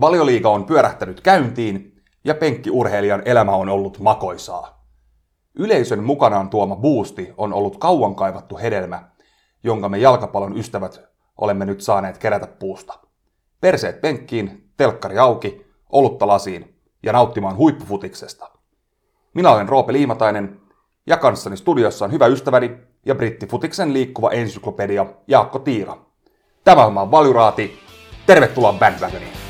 Valioliiga on pyörähtänyt käyntiin ja penkkiurheilijan elämä on ollut makoisaa. Yleisön mukanaan tuoma boosti on ollut kauan kaivattu hedelmä, jonka me jalkapallon ystävät olemme nyt saaneet kerätä puusta. Perseet penkkiin, telkkari auki, olutta lasiin ja nauttimaan huippufutiksesta. Minä olen Roope Liimatainen ja kanssani studiossa on hyvä ystäväni ja brittifutiksen liikkuva ensyklopedia Jaakko Tiira. Tämä on Valyraati. Tervetuloa Bandwagoniin!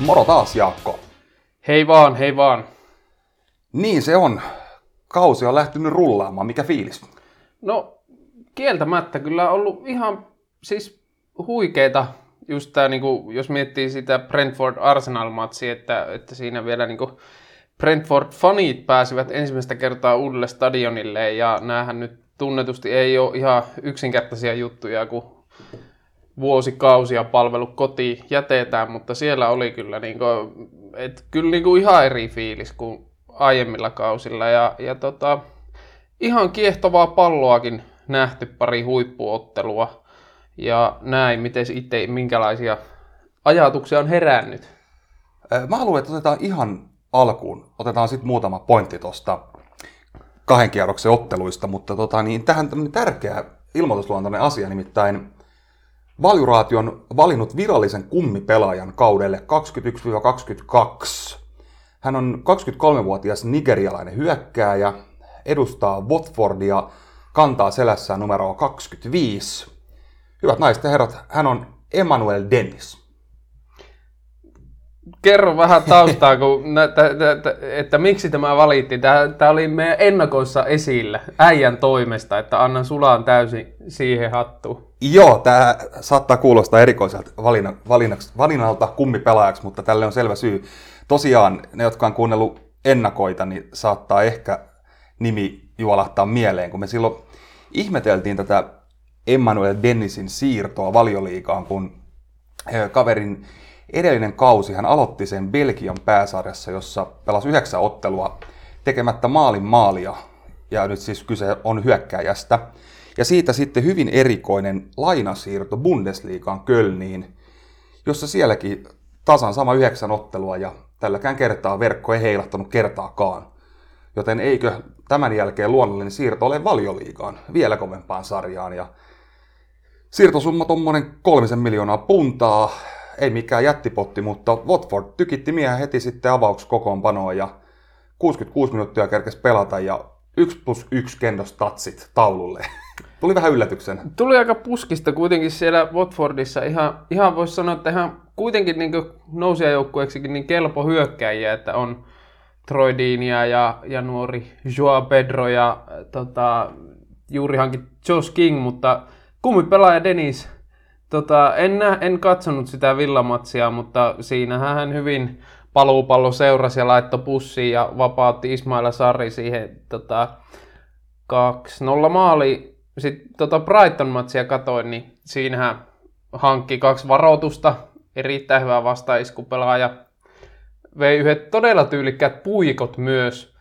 Moro taas, Jaakko. Hei vaan, hei vaan. Niin se on. Kausi on lähtenyt rullaamaan. Mikä fiilis? No, kieltämättä kyllä ollut ihan siis huikeita just tää, niinku, jos miettii sitä Brentford Arsenal-matsia, että, että siinä vielä niinku Brentford-fanit pääsivät ensimmäistä kertaa uudelle stadionille ja näähän nyt tunnetusti ei ole ihan yksinkertaisia juttuja, kun vuosikausia palvelu kotiin jätetään, mutta siellä oli kyllä, niinku, et, kyllä niinku ihan eri fiilis kuin aiemmilla kausilla. Ja, ja tota, ihan kiehtovaa palloakin nähty pari huippuottelua. Ja näin, miten itse, minkälaisia ajatuksia on herännyt? Mä haluan, että otetaan ihan alkuun, otetaan sitten muutama pointti tuosta kahden kierroksen otteluista, mutta tota, niin tähän tämmöinen tärkeä ilmoitusluontoinen asia, nimittäin Valjuraati on valinnut virallisen kummipelaajan kaudelle 21-22. Hän on 23-vuotias nigerialainen hyökkääjä, edustaa Watfordia, kantaa selässään numeroa 25. Hyvät naiset ja herrat, hän on Emmanuel Dennis. Kerro vähän taustaa, kun nä, t, t, t, että miksi tämä valittiin. Tämä oli meidän ennakoissa esillä äijän toimesta, että annan sulaan täysin siihen hattuun. Joo, tämä saattaa kuulostaa erikoiselta valinna, valinnalta kummipelaajaksi, mutta tälle on selvä syy. Tosiaan ne, jotka on kuunnellut ennakoita, niin saattaa ehkä nimi juolahtaa mieleen, kun me silloin ihmeteltiin tätä Emmanuel Dennisin siirtoa valioliikaan, kun kaverin edellinen kausi hän aloitti sen Belgian pääsarjassa, jossa pelasi yhdeksän ottelua tekemättä maalin maalia, ja nyt siis kyse on hyökkääjästä. Ja siitä sitten hyvin erikoinen lainasiirto Bundesliigaan Kölniin, jossa sielläkin tasan sama yhdeksän ottelua ja tälläkään kertaa verkko ei heilahtanut kertaakaan. Joten eikö tämän jälkeen luonnollinen siirto ole valioliigaan, vielä kovempaan sarjaan. Ja siirtosumma tuommoinen kolmisen miljoonaa puntaa, ei mikään jättipotti, mutta Watford tykitti miehen heti sitten avauks kokoonpanoon ja 66 minuuttia kerkes pelata ja 1 plus 1 kendos tatsit taululle. Tuli vähän yllätyksen. Tuli aika puskista kuitenkin siellä Watfordissa. Ihan, ihan voisi sanoa, että ihan kuitenkin niin nousijajoukkueeksikin niin kelpo hyökkäjiä, että on Troy Deania ja, ja nuori Joa Pedro ja tota, juuri hankin Josh King, mutta kummipelaaja Dennis, tota, en, nä, en katsonut sitä villamatsia, mutta siinähän hän hyvin paluupallo seurasi ja laittoi pussiin ja vapautti Ismaila Sarri siihen tota, 2-0 maali. Sitten tota Brighton-matsia katoin, niin siinähän hankki kaksi varoitusta, erittäin hyvä vastaiskupelaaja. Vei yhdet todella tyylikkäät puikot myös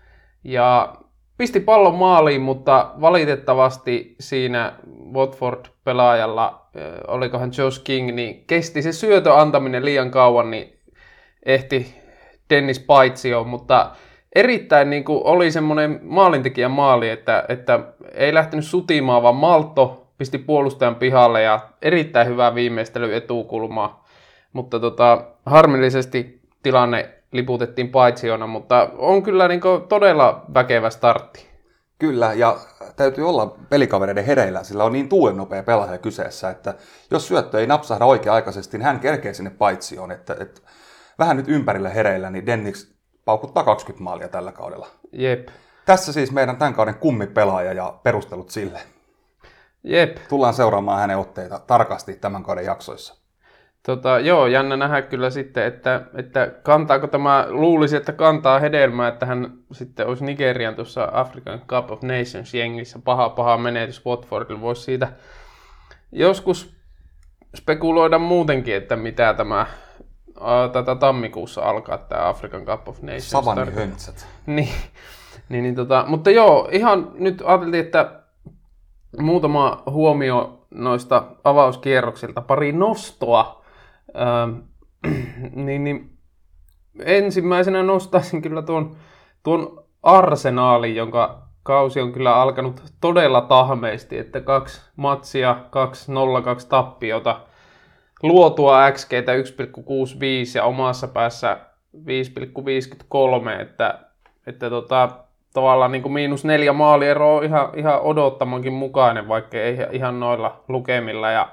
ja pisti pallon maaliin, mutta valitettavasti siinä Watford-pelaajalla, olikohan Josh King, niin kesti se syötö antaminen liian kauan, niin ehti Dennis paitsioon, mutta erittäin niin kuin oli semmoinen maalintekijän maali, että, että ei lähtenyt sutimaan, vaan Malto pisti puolustajan pihalle ja erittäin hyvä viimeistely etukulmaa. Mutta tota, harmillisesti tilanne liputettiin paitsiona, mutta on kyllä niin kuin todella väkevä startti. Kyllä, ja täytyy olla pelikavereiden hereillä, sillä on niin tuulen nopea pelaaja kyseessä, että jos syöttö ei napsahda oikea-aikaisesti, niin hän kerkee sinne paitsioon. Että, että vähän nyt ympärillä hereillä, niin Dennis paukuttaa 20 maalia tällä kaudella. Jep. Tässä siis meidän tämän kauden kummipelaaja ja perustelut sille. Jep. Tullaan seuraamaan hänen otteita tarkasti tämän kauden jaksoissa. Tota, joo, jännä nähdä kyllä sitten, että, että kantaako tämä, luulisi, että kantaa hedelmää, että hän sitten olisi Nigerian tuossa African Cup of Nations jengissä. Paha, paha menetys Watfordille voisi siitä joskus spekuloida muutenkin, että mitä tämä tätä tammikuussa alkaa tämä African Cup of Nations. Savanni höntsät. Niin, niin, niin tota, mutta joo, ihan nyt ajateltiin, että muutama huomio noista avauskierroksilta, pari nostoa. Ähm, niin, niin, ensimmäisenä nostaisin kyllä tuon, tuon arsenaalin, jonka kausi on kyllä alkanut todella tahmeesti, että kaksi matsia, kaksi 0-2 tappiota, luotua XG 1,65 ja omassa päässä 5,53, että, että tota, tavallaan niin kuin miinus neljä maaliero on ihan, ihan odottamankin mukainen, vaikka ei ihan noilla lukemilla. Ja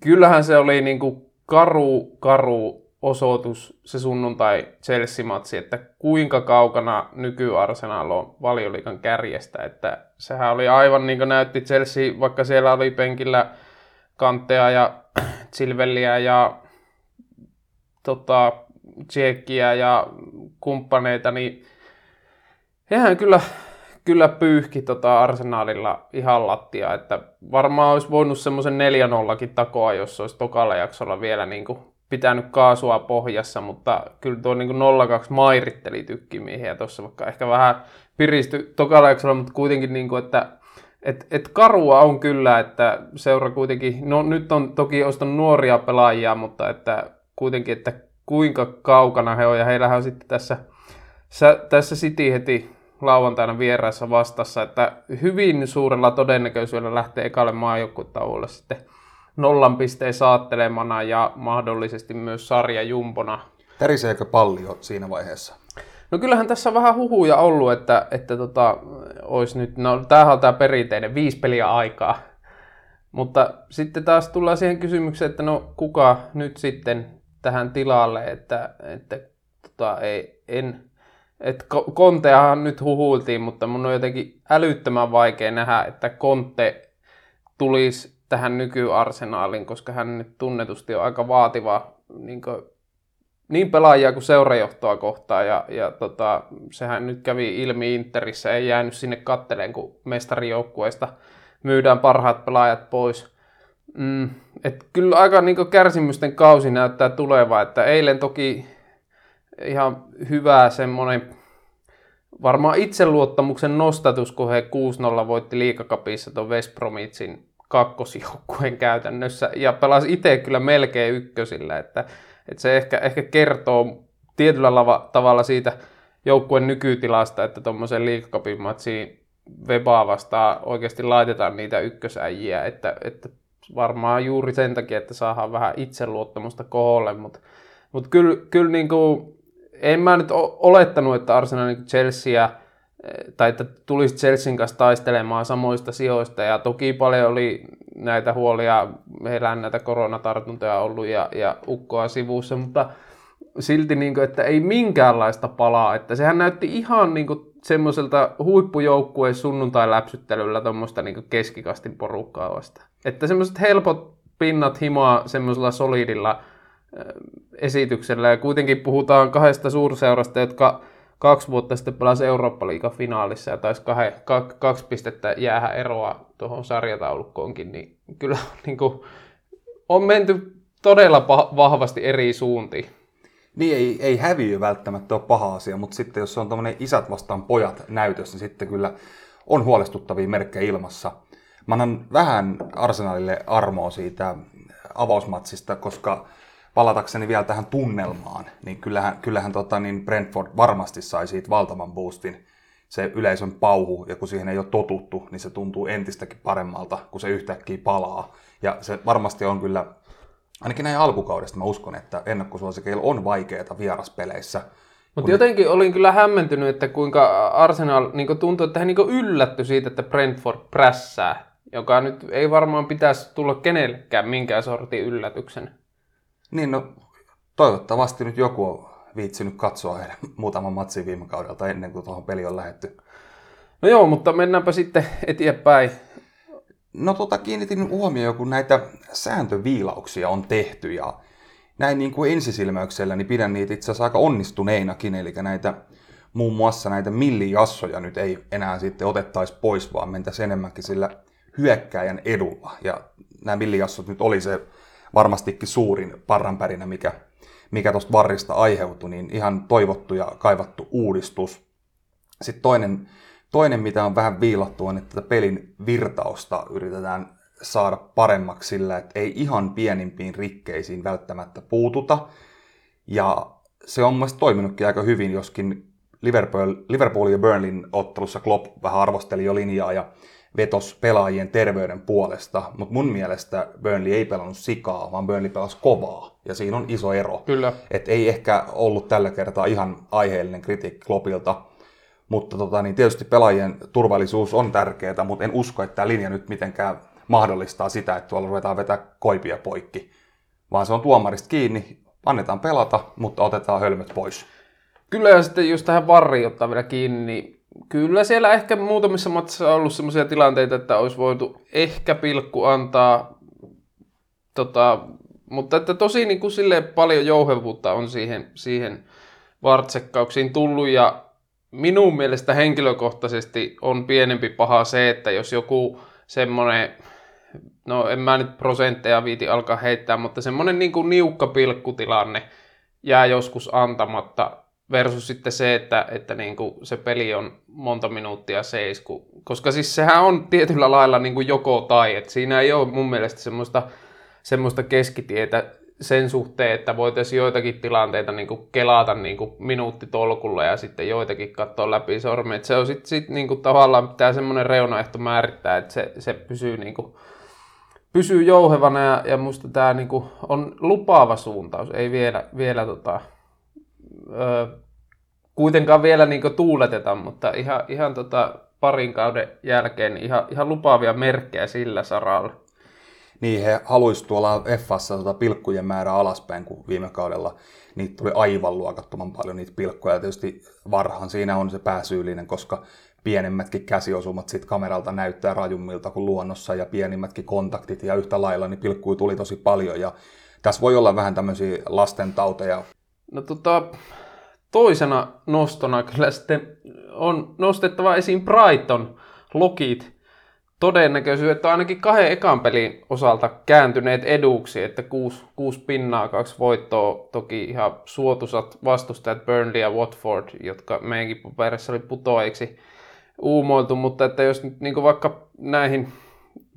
kyllähän se oli niin kuin karu, karu osoitus se sunnuntai Chelsea-matsi, että kuinka kaukana nyky-Arsenal on valioliikan kärjestä. Että sehän oli aivan niin kuin näytti Chelsea, vaikka siellä oli penkillä kantteja ja Silvelliä ja tota, Tsekkiä ja kumppaneita, niin hehän kyllä, kyllä pyyhki tota Arsenalilla ihan lattia, että varmaan olisi voinut semmoisen 4-0kin takoa, jos olisi tokalla jaksolla vielä niin kuin pitänyt kaasua pohjassa, mutta kyllä tuo niin 0-2 mairitteli tykkimiehiä tuossa, vaikka ehkä vähän piristy tokalla jaksolla, mutta kuitenkin, niin kuin, että et, et karua on kyllä, että seura kuitenkin, no nyt on toki ostanut nuoria pelaajia, mutta että kuitenkin, että kuinka kaukana he on, ja heillähän on sitten tässä, tässä City heti lauantaina vieraissa vastassa, että hyvin suurella todennäköisyydellä lähtee ekalle maajoukkuetauolle sitten nollan pisteen saattelemana ja mahdollisesti myös sarja jumpona. Täriseekö palli jo siinä vaiheessa? No kyllähän tässä on vähän huhuja ollut, että, että tota, olisi nyt, no tämähän on tämä perinteinen viisi peliä aikaa. Mutta sitten taas tullaan siihen kysymykseen, että no kuka nyt sitten tähän tilalle, että, että tota, ei, en, et Konteahan nyt huhuiltiin, mutta mun on jotenkin älyttömän vaikea nähdä, että Konte tulisi tähän nykyarsenaaliin, koska hän nyt tunnetusti on aika vaativa niin, kuin, niin pelaajia kuin seurajohtoa kohtaan. Ja, ja tota, sehän nyt kävi ilmi Interissä, ei jäänyt sinne katteleen, kun mestarijoukkueesta myydään parhaat pelaajat pois. Mm, et kyllä aika niin kärsimysten kausi näyttää tulevaa, että eilen toki ihan hyvä semmoinen varmaan itseluottamuksen nostatus, kun he 6-0 voitti liikakapissa tuon West Bromitsin kakkosjoukkueen käytännössä ja pelasi itse kyllä melkein ykkösillä, että, että se ehkä, ehkä kertoo tietyllä lava, tavalla siitä joukkueen nykytilasta, että tuommoisen liikakapin matsiin Webaa vastaan oikeasti laitetaan niitä ykkösäjiä, että, että varmaan juuri sen takia, että saadaan vähän itseluottamusta koholle, mutta, mutta kyllä, kyllä niin kuin, en mä nyt olettanut, että Arsenal niin Chelsea tai että tulisi Chelsean kanssa taistelemaan samoista sijoista. Ja toki paljon oli näitä huolia, meillä on näitä koronatartuntoja ollut ja, ja ukkoa sivussa, mutta silti, niin kuin, että ei minkäänlaista palaa. Että sehän näytti ihan niin kuin, semmoiselta huippujoukkueen sunnuntai-läpsyttelyllä tuommoista niin keskikastin porukkaa vasta. Että semmoiset helpot pinnat himoa semmoisella solidilla esityksellä. Ja kuitenkin puhutaan kahdesta suurseurasta, jotka kaksi vuotta sitten pelasi Eurooppa-liigan finaalissa ja taisi kahe, kaksi pistettä jäähä eroa tuohon sarjataulukkoonkin, niin kyllä niin kuin, on menty todella vahvasti eri suuntiin. Niin ei, ei häviö välttämättä ole paha asia, mutta sitten jos on tuommoinen isät vastaan pojat näytössä, niin sitten kyllä on huolestuttavia merkkejä ilmassa. Mä annan vähän Arsenalille armoa siitä avausmatsista, koska palatakseni vielä tähän tunnelmaan, niin kyllähän, kyllähän tota, niin Brentford varmasti sai siitä valtavan boostin. Se yleisön pauhu, ja kun siihen ei ole totuttu, niin se tuntuu entistäkin paremmalta, kun se yhtäkkiä palaa. Ja se varmasti on kyllä, ainakin näin alkukaudesta mä uskon, että ennakkosuosikeilla on vaikeaa vieraspeleissä. Mutta jotenkin olin kyllä hämmentynyt, että kuinka Arsenal niin tuntuu, että he niin yllätty siitä, että Brentford prässää, joka nyt ei varmaan pitäisi tulla kenellekään minkään sortin yllätyksen. Niin, no toivottavasti nyt joku on viitsinyt katsoa heidän muutaman matsin viime kaudelta ennen kuin tuohon peli on lähetty. No joo, mutta mennäänpä sitten eteenpäin. No tota, kiinnitin huomioon, kun näitä sääntöviilauksia on tehty ja näin niin kuin ensisilmäyksellä, niin pidän niitä itse asiassa aika onnistuneinakin, eli näitä muun muassa näitä millijassoja nyt ei enää sitten otettaisi pois, vaan mentäisiin enemmänkin sillä hyökkäjän edulla. Ja nämä millijassot nyt oli se varmastikin suurin parranpärinä, mikä, mikä tuosta varrista aiheutui, niin ihan toivottu ja kaivattu uudistus. Sitten toinen, toinen, mitä on vähän viilattu, on, että tätä pelin virtausta yritetään saada paremmaksi sillä, että ei ihan pienimpiin rikkeisiin välttämättä puututa. Ja se on mielestäni toiminutkin aika hyvin, joskin Liverpool, Liverpool ja Burnleyn ottelussa Klopp vähän arvosteli jo linjaa ja vetos pelaajien terveyden puolesta, mutta mun mielestä Burnley ei pelannut sikaa, vaan Burnley pelasi kovaa, ja siinä on iso ero. Kyllä. Et ei ehkä ollut tällä kertaa ihan aiheellinen kritiikki Kloppilta, mutta tota, niin tietysti pelaajien turvallisuus on tärkeää, mutta en usko, että tämä linja nyt mitenkään mahdollistaa sitä, että tuolla ruvetaan vetää koipia poikki, vaan se on tuomarista kiinni, annetaan pelata, mutta otetaan hölmöt pois. Kyllä ja sitten just tähän varriin ottaa vielä kiinni, niin kyllä siellä ehkä muutamissa matsissa on ollut sellaisia tilanteita, että olisi voitu ehkä pilkku antaa, tota, mutta että tosi niin kuin sille paljon jouhevuutta on siihen, siihen vartsekkauksiin tullut ja minun mielestä henkilökohtaisesti on pienempi paha se, että jos joku semmoinen, no en mä nyt prosentteja viiti alkaa heittää, mutta semmoinen niin kuin niukka pilkkutilanne jää joskus antamatta versus sitten se, että, että niin kuin se peli on monta minuuttia seisku. Koska siis sehän on tietyllä lailla niin kuin joko tai, että siinä ei ole mun mielestä semmoista, semmoista keskitietä sen suhteen, että voitaisiin joitakin tilanteita niin kuin kelata niin kuin minuuttitolkulla ja sitten joitakin katsoa läpi sormet. Se on sitten sit, niin tavallaan pitää semmoinen reunaehto määrittää, että se, se pysyy, niin kuin, pysyy jouhevana ja, ja musta tämä niin kuin on lupaava suuntaus, ei vielä, vielä tota, kuitenkaan vielä niin tuuleteta, mutta ihan, ihan tota parin kauden jälkeen ihan, ihan lupaavia merkkejä sillä saralla. Niin, he haluaisivat tuolla Fassa tota pilkkujen määrä alaspäin, kun viime kaudella niitä tuli aivan luokattoman paljon niitä pilkkuja. Ja tietysti varhan siinä on se pääsyyllinen, koska pienemmätkin käsiosumat sit kameralta näyttää rajummilta kuin luonnossa ja pienimmätkin kontaktit ja yhtä lailla, niin pilkkuja tuli tosi paljon ja tässä voi olla vähän tämmöisiä lastentauteja. No tota, toisena nostona kyllä sitten on nostettava esiin Brighton. Lokit todennäköisyys, että ainakin kahden ekan pelin osalta kääntyneet eduksi, että kuusi, kuusi pinnaa, kaksi voittoa, toki ihan suotusat vastustajat Burnley ja Watford, jotka meidänkin paperissa oli putoiksi uumoiltu, mutta että jos nyt niin vaikka näihin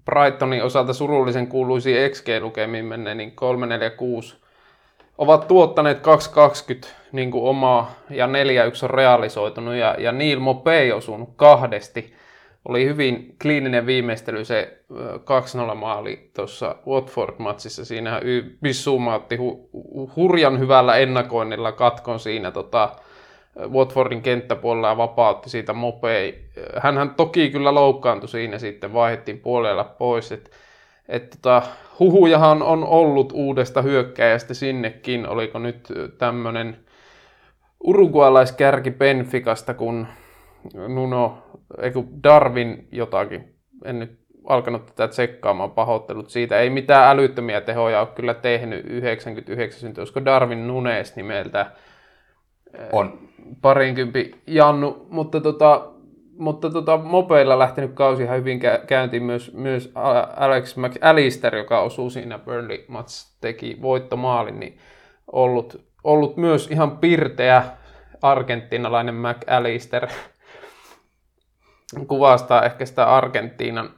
Brightonin osalta surullisen kuuluisiin XG-lukemiin menee, niin 346 ovat tuottaneet 220 niin kuin omaa ja 4-1 on realisoitunut ja, ja Neil Mopey osunut kahdesti. Oli hyvin kliininen viimeistely se 2-0 maali tuossa Watford-matsissa. Siinä Bissuma otti hu, hurjan hyvällä ennakoinnilla katkon siinä tota, Watfordin kenttäpuolella ja vapautti siitä Mopey. Hänhän toki kyllä loukkaantui siinä sitten, vaihdettiin puolella pois. Että et tota, huhujahan on ollut uudesta hyökkäjästä sinnekin. Oliko nyt tämmöinen urugualaiskärki Benficasta, kun Nuno, eiku Darwin jotakin, en nyt alkanut tätä tsekkaamaan pahoittelut siitä. Ei mitään älyttömiä tehoja ole kyllä tehnyt 99 synty, olisiko Darwin Nunes nimeltä. On. Parinkympi Jannu, mutta tota, mutta tota, mopeilla lähtenyt kausi ihan hyvin käyntiin myös, myös Alex McAllister, joka osuu siinä Burnley Mats teki voittomaalin, niin ollut, ollut myös ihan pirteä argentinalainen McAllister. Kuvastaa ehkä sitä Argentiinan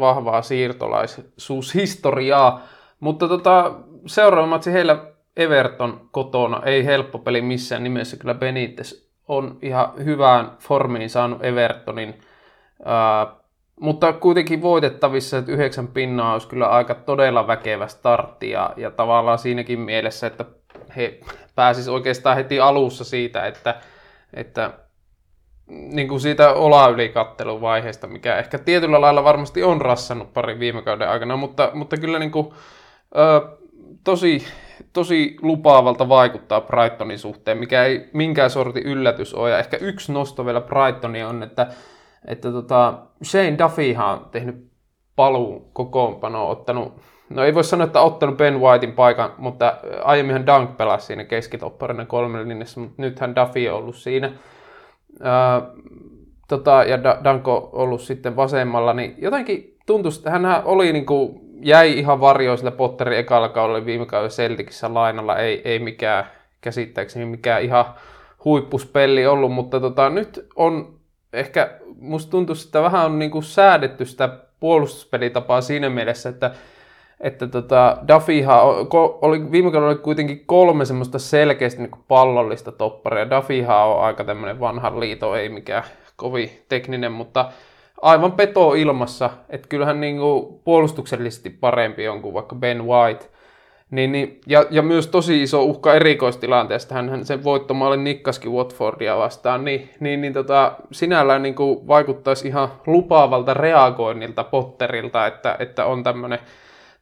vahvaa siirtolaisuushistoriaa. Mutta tota, seuraava matsi heillä Everton kotona, ei helppo peli missään nimessä, kyllä Benitez on ihan hyvään formiin saanut Evertonin, ää, mutta kuitenkin voitettavissa, että yhdeksän pinnaa olisi kyllä aika todella väkevä startti ja, ja tavallaan siinäkin mielessä, että he pääsis oikeastaan heti alussa siitä, että, että niin kuin siitä olaylikattelun vaiheesta, mikä ehkä tietyllä lailla varmasti on rassannut parin viime kauden aikana, mutta, mutta kyllä niin kuin, ö, tosi tosi lupaavalta vaikuttaa Brightonin suhteen, mikä ei minkään sorti yllätys ole. Ja ehkä yksi nosto vielä Brightoni on, että, että tota, Shane Duffyhan on tehnyt paluun kokoonpano, ottanut, no ei voi sanoa, että ottanut Ben Whitein paikan, mutta aiemminhan Dunk pelasi siinä keskitopparina linjassa, mutta nythän Duffy on ollut siinä. Ää, tota, ja Dunk on ollut sitten vasemmalla, niin jotenkin tuntui, että hän oli niin kuin jäi ihan varjoon sillä Potterin ekalla kaudella viime kaudella Celticissa lainalla, ei, ei mikään käsittääkseni mikään ihan huippuspelli ollut, mutta tota, nyt on ehkä, musta tuntuu, että vähän on niinku säädetty sitä puolustuspelitapaa siinä mielessä, että että tota, Duffyhan oli, viime kaudella oli kuitenkin kolme semmoista selkeästi niin pallollista topparia. Duffyhan on aika tämmöinen vanha liito, ei mikään kovin tekninen, mutta aivan peto ilmassa, että kyllähän niin kuin puolustuksellisesti parempi on kuin vaikka Ben White. Niin, niin, ja, ja, myös tosi iso uhka erikoistilanteesta, hän sen voittomaalin nikkaskin Watfordia vastaan, niin, niin, niin tota, sinällään niin kuin vaikuttaisi ihan lupaavalta reagoinnilta Potterilta, että, että on tämmöinen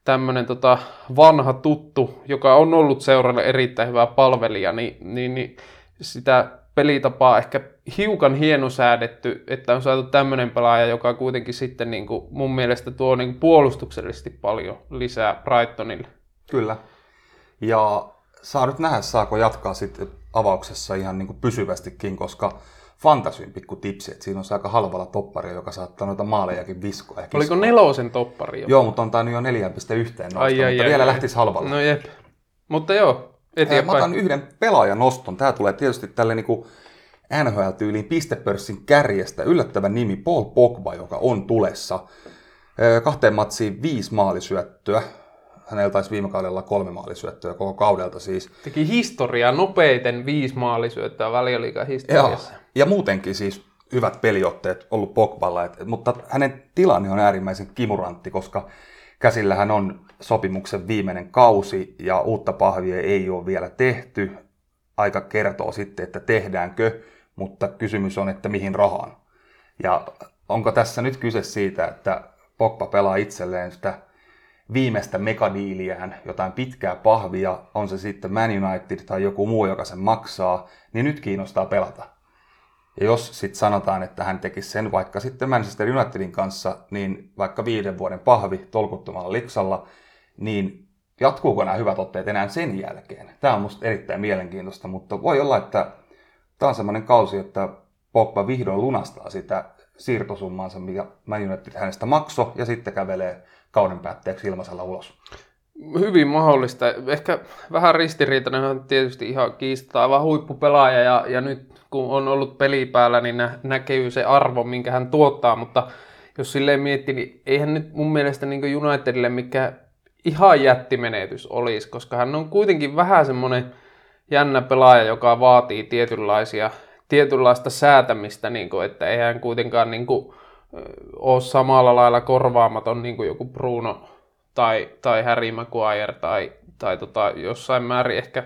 tämmöinen tota vanha tuttu, joka on ollut seuralle erittäin hyvä palvelija, niin, niin, niin sitä pelitapaa ehkä hiukan hienosäädetty, että on saatu tämmöinen pelaaja, joka kuitenkin sitten niin kuin mun mielestä tuo niin kuin puolustuksellisesti paljon lisää Brightonille. Kyllä. Ja saa nyt nähdä, saako jatkaa sitten avauksessa ihan niin kuin pysyvästikin, koska fantasyin pikku tipsi, että siinä on se aika halvalla toppari, joka saattaa noita maalejakin viskoa. Oliko kiskoa. nelosen toppari jo? Joo, mutta on tainnut jo 4,1 nosta, ai, mutta ai, vielä ai, lähtisi halvalla. No jep. Mutta joo, eteenpäin. Mä otan yhden pelaajan noston. Tämä tulee tietysti tälle niin NHL-tyyliin pistepörssin kärjestä. Yllättävä nimi Paul Pogba, joka on tulessa. Kahteen matsiin viisi maalisyöttöä hänellä taisi viime kaudella kolme maalisyöttöä koko kaudelta siis. Teki historiaa nopeiten viisi maalisyöttöä välioliikan historiassa. Ja, ja muutenkin siis hyvät peliotteet ollut Pogballa, et, mutta hänen tilanne on äärimmäisen kimurantti, koska käsillähän on sopimuksen viimeinen kausi ja uutta pahvia ei ole vielä tehty. Aika kertoo sitten, että tehdäänkö, mutta kysymys on, että mihin rahaan. Ja onko tässä nyt kyse siitä, että Pogba pelaa itselleen sitä viimeistä megadiiliään, jotain pitkää pahvia, on se sitten Man United tai joku muu, joka sen maksaa, niin nyt kiinnostaa pelata. Ja jos sitten sanotaan, että hän tekisi sen vaikka sitten Manchester Unitedin kanssa, niin vaikka viiden vuoden pahvi tolkuttomalla liksalla, niin jatkuuko nämä hyvät otteet enää sen jälkeen? Tämä on musta erittäin mielenkiintoista, mutta voi olla, että tämä on semmoinen kausi, että Pogba vihdoin lunastaa sitä siirtosummaansa, mikä Man United hänestä maksoi, ja sitten kävelee kauden päätteeksi ilmaisella ulos. Hyvin mahdollista. Ehkä vähän ristiriitainen on tietysti ihan kiistataan, vaan huippupelaaja ja, ja nyt kun on ollut peli päällä, niin nä, näkyy se arvo, minkä hän tuottaa, mutta jos silleen miettii, niin eihän nyt mun mielestä niin Unitedille mikä ihan jättimenetys olisi, koska hän on kuitenkin vähän semmoinen jännä pelaaja, joka vaatii tietynlaisia, tietynlaista säätämistä, niin kuin, että eihän kuitenkaan niin kuin, ole samalla lailla korvaamaton niin kuin joku Bruno tai, tai Harry Maguire tai, tai tota, jossain määrin ehkä,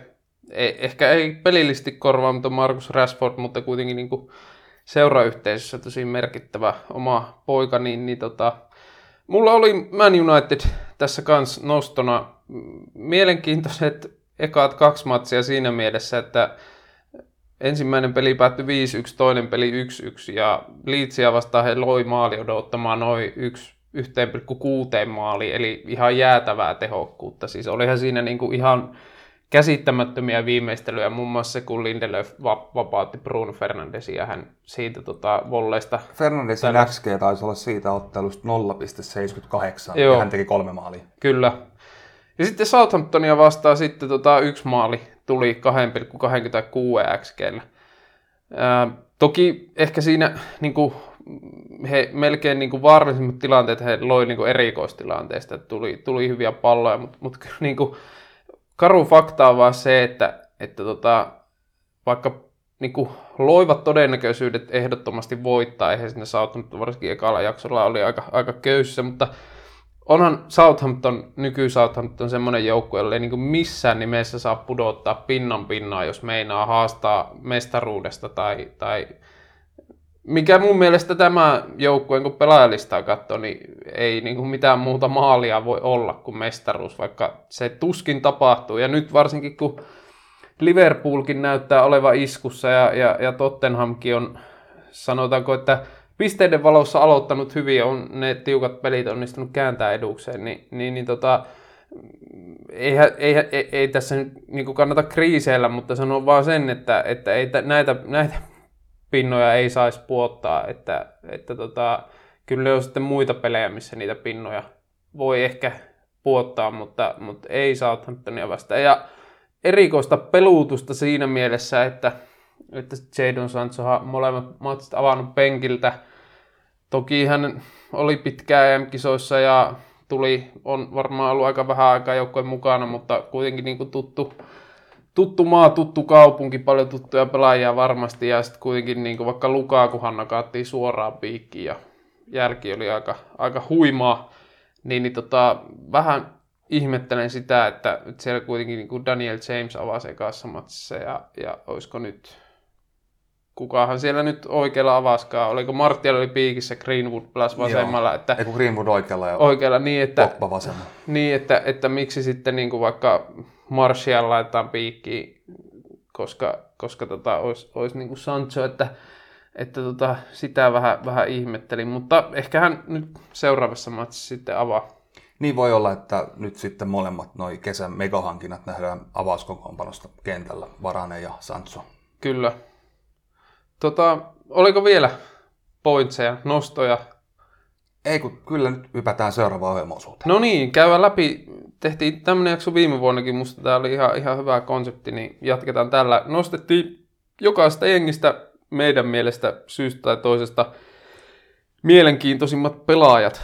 ei, ehkä ei pelillisesti korvaamaton Marcus Rashford, mutta kuitenkin niin kuin seurayhteisössä tosi merkittävä oma poika, niin, niin tota, mulla oli Man United tässä kans nostona. Mielenkiintoiset ekaat kaksi matsia siinä mielessä, että ensimmäinen peli päättyi 5-1, toinen peli 1-1 ja Leedsia vastaan he loi maali odottamaan noin 1,6 maali, eli ihan jäätävää tehokkuutta. Siis olihan siinä niinku ihan käsittämättömiä viimeistelyjä, muun muassa kun Lindelöf vapautti Bruno Fernandesia hän siitä tota, volleista. Fernandesin tällä... XG taisi olla siitä ottelusta 0,78 Joo. ja hän teki kolme maalia. Kyllä. Ja sitten Southamptonia vastaan sitten tota, yksi maali tuli 2,26 xg. toki ehkä siinä niin kuin, he melkein niin kuin vaarallisimmat tilanteet he loi niin kuin erikoistilanteesta, että tuli, tuli hyviä palloja, mutta, mutta niin kuin, karu fakta on vaan se, että, että tota, vaikka niin kuin, loivat todennäköisyydet ehdottomasti voittaa, eihän sinne saattanut varsinkin ekalla jaksolla oli aika, aika köyssä, mutta onhan Southampton, nyky Southampton semmoinen joukkue, jolle ei niin missään nimessä saa pudottaa pinnan pinnaa, jos meinaa haastaa mestaruudesta tai, tai mikä mun mielestä tämä joukkue, kun pelaajalistaa katsoo, niin ei niin kuin mitään muuta maalia voi olla kuin mestaruus, vaikka se tuskin tapahtuu. Ja nyt varsinkin kun Liverpoolkin näyttää oleva iskussa ja, ja, ja Tottenhamkin on, sanotaanko, että pisteiden valossa aloittanut hyvin, on ne tiukat pelit onnistunut kääntää edukseen, niin, niin, niin tota, ei, ei, ei, ei tässä nyt niin kannata kriiseillä, mutta sanon vaan sen, että, että ei, näitä, näitä pinnoja ei saisi puottaa, että, että tota, kyllä on sitten muita pelejä, missä niitä pinnoja voi ehkä puottaa, mutta, mutta ei Southamptonia vastaan. Ja erikoista peluutusta siinä mielessä, että, että Jadon Sancho molemmat matsit avannut penkiltä. Toki hän oli pitkään EM-kisoissa ja tuli, on varmaan ollut aika vähän aikaa joukkojen mukana, mutta kuitenkin niin kuin tuttu, tuttu maa, tuttu kaupunki, paljon tuttuja pelaajia varmasti, ja sitten kuitenkin niin kuin vaikka Lukakuhan nakaattiin suoraan piikkiin, ja jälki oli aika, aika huimaa, niin, niin tota, vähän ihmettelen sitä, että, siellä kuitenkin niin kuin Daniel James avasi ekassa matsissa, ja, ja olisiko nyt, kukahan siellä nyt oikealla avaskaa, oliko Martial oli piikissä, Greenwood plus vasemmalla, Joo. että Eiku Greenwood oikealla ja oikealla niin, että, Pogba vasemmalla. niin, että, että miksi sitten niin kuin vaikka Martial laitetaan piikkiin, koska, koska tota, olisi, olisi niin kuin Sancho, että, että tota, sitä vähän, vähän ihmettelin, mutta ehkä hän nyt seuraavassa matsissa sitten avaa. Niin voi olla, että nyt sitten molemmat noi kesän megahankinnat nähdään avauskokoonpanosta kentällä, Varane ja Sancho. Kyllä. Tota, oliko vielä pointseja, nostoja? Ei kun kyllä nyt hypätään seuraavaan ohjelmaosuuteen. No niin, käydään läpi. Tehtiin tämmöinen jakso viime vuonnakin, musta tämä oli ihan, ihan hyvä konsepti, niin jatketaan tällä. Nostettiin jokaista jengistä meidän mielestä syystä tai toisesta mielenkiintoisimmat pelaajat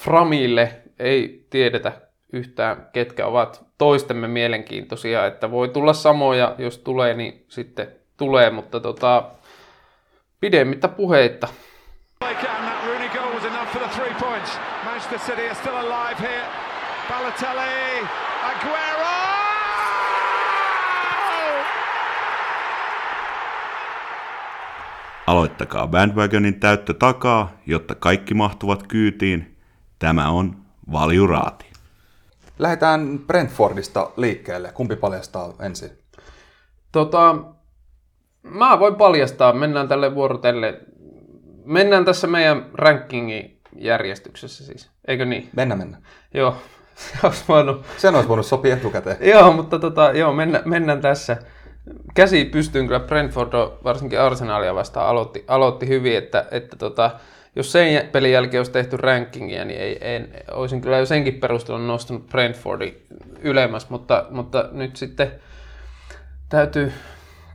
Framille. Ei tiedetä yhtään, ketkä ovat toistemme mielenkiintoisia, että voi tulla samoja, jos tulee, niin sitten tulee, mutta tota, pidemmittä puheitta. Manchester City are still alive here. Balotelli, Aguero! Aloittakaa bandwagonin täyttö takaa, jotta kaikki mahtuvat kyytiin. Tämä on Valjuraati. Lähdetään Brentfordista liikkeelle. Kumpi paljastaa ensin? Tota, mä voin paljastaa, mennään tälle vuorotelle. Mennään tässä meidän rankingin järjestyksessä siis, eikö niin? Mennä, mennä. Joo, se olisi voinut. Sen olisi voinut sopia etukäteen. Joo, mutta tota, joo, mennä, mennään tässä. Käsi pystyyn kyllä Brentford varsinkin Arsenalia vastaan aloitti, aloitti hyvin, että, että tota, jos sen pelin jälkeen olisi tehty rankingia, niin ei, en, olisin kyllä jo senkin perusteella nostanut Brentfordin ylemmäs, mutta, mutta nyt sitten täytyy,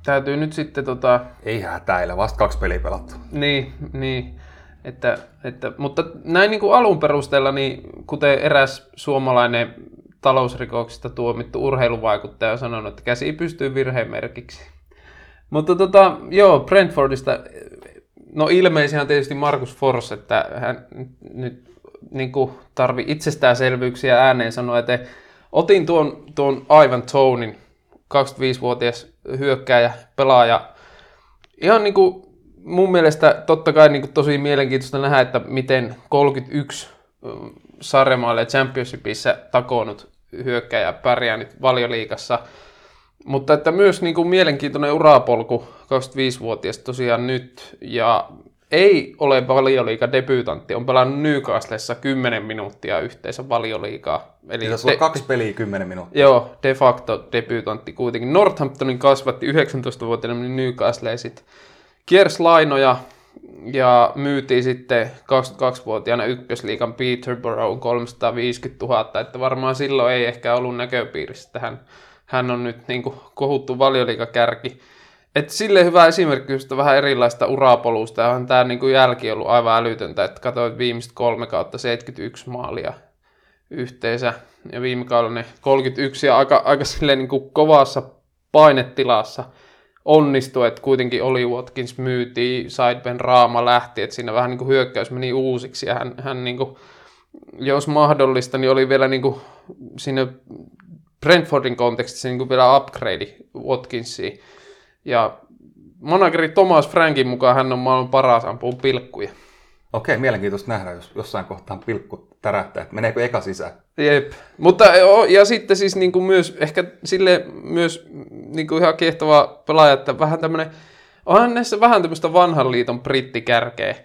täytyy nyt sitten tota, Ei hätäillä, vasta kaksi peliä pelattu. niin, niin. Että, että, mutta näin niin kuin alun perusteella, niin kuten eräs suomalainen talousrikoksista tuomittu urheiluvaikuttaja on sanonut, että käsi pystyy virhemerkiksi. Mutta tota, joo, Brentfordista, no ilmeisiä on tietysti Markus Fors, että hän nyt niin kuin tarvi itsestäänselvyyksiä ääneen sanoa, että otin tuon, tuon Ivan Tonin, 25-vuotias hyökkääjä, pelaaja, ihan niin kuin mun mielestä totta kai niin kuin tosi mielenkiintoista nähdä, että miten 31 mm, sarjamaalle ja championshipissa takonut hyökkäjä pärjää nyt valioliikassa. Mutta että myös niin kuin mielenkiintoinen urapolku 25-vuotias tosiaan nyt. Ja ei ole valioliiga debyytantti, on pelannut Newcastlessa 10 minuuttia yhteensä valioliigaa. Eli tässä on kaksi peliä 10 minuuttia. Joo, de facto debyytantti kuitenkin. Northamptonin kasvatti 19-vuotiaana Newcastle sitten kiersi lainoja ja myytiin sitten 22-vuotiaana ykkösliikan Peterborough 350 000, että varmaan silloin ei ehkä ollut näköpiirissä, että hän, hän on nyt niin kuin kohuttu valioliikakärki. Että sille hyvä esimerkki just vähän erilaista urapolusta, ja tämä niin kuin jälki ollut aivan älytöntä, että katsoit viimeistä kolme kautta 71 maalia yhteensä, ja viime kaudella ne 31, ja aika, aika silleen niin kuin kovassa painetilassa onnistui, että kuitenkin oli Watkins myytiin, Sideben Raama lähti, että siinä vähän niin kuin hyökkäys meni uusiksi, ja hän, hän niin kuin, jos mahdollista, niin oli vielä niin kuin siinä Brentfordin kontekstissa niin vielä upgrade Watkinsiin. Ja manageri Thomas Frankin mukaan hän on maailman paras ampuu pilkkuja. Okei, mielenkiintoista nähdä, jos jossain kohtaa pilkku tärähtää, että meneekö eka sisään. Jep. Mutta ja sitten siis niin kuin myös, ehkä sille myös niin kuin ihan kiehtova pelaaja, että vähän tämmöinen, onhan näissä vähän tämmöistä vanhan liiton brittikärkeä.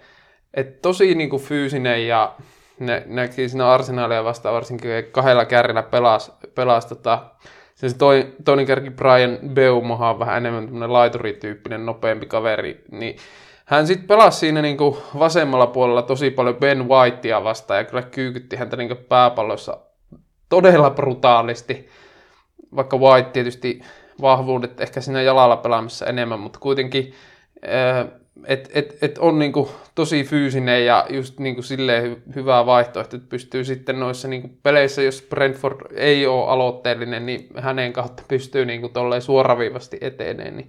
Että tosi niin kuin fyysinen ja ne, näki siinä arsenaalia vastaan varsinkin kahdella kärjellä pelasi, pelasi tota, se toi, toinen kärki Brian Beumohan on vähän enemmän tämmöinen laiturityyppinen, nopeampi kaveri, niin hän sitten pelasi siinä niinku vasemmalla puolella tosi paljon Ben Whitea vastaan ja kyllä kyykytti häntä niinku pääpallossa todella brutaalisti, vaikka White tietysti vahvuudet ehkä siinä jalalla pelaamassa enemmän, mutta kuitenkin että et, et on niinku tosi fyysinen ja just niinku silleen hy, hyvä vaihtoehto, että pystyy sitten noissa niinku peleissä, jos Brentford ei ole aloitteellinen, niin hänen kautta pystyy niinku suoraviivasti eteneen. Niin,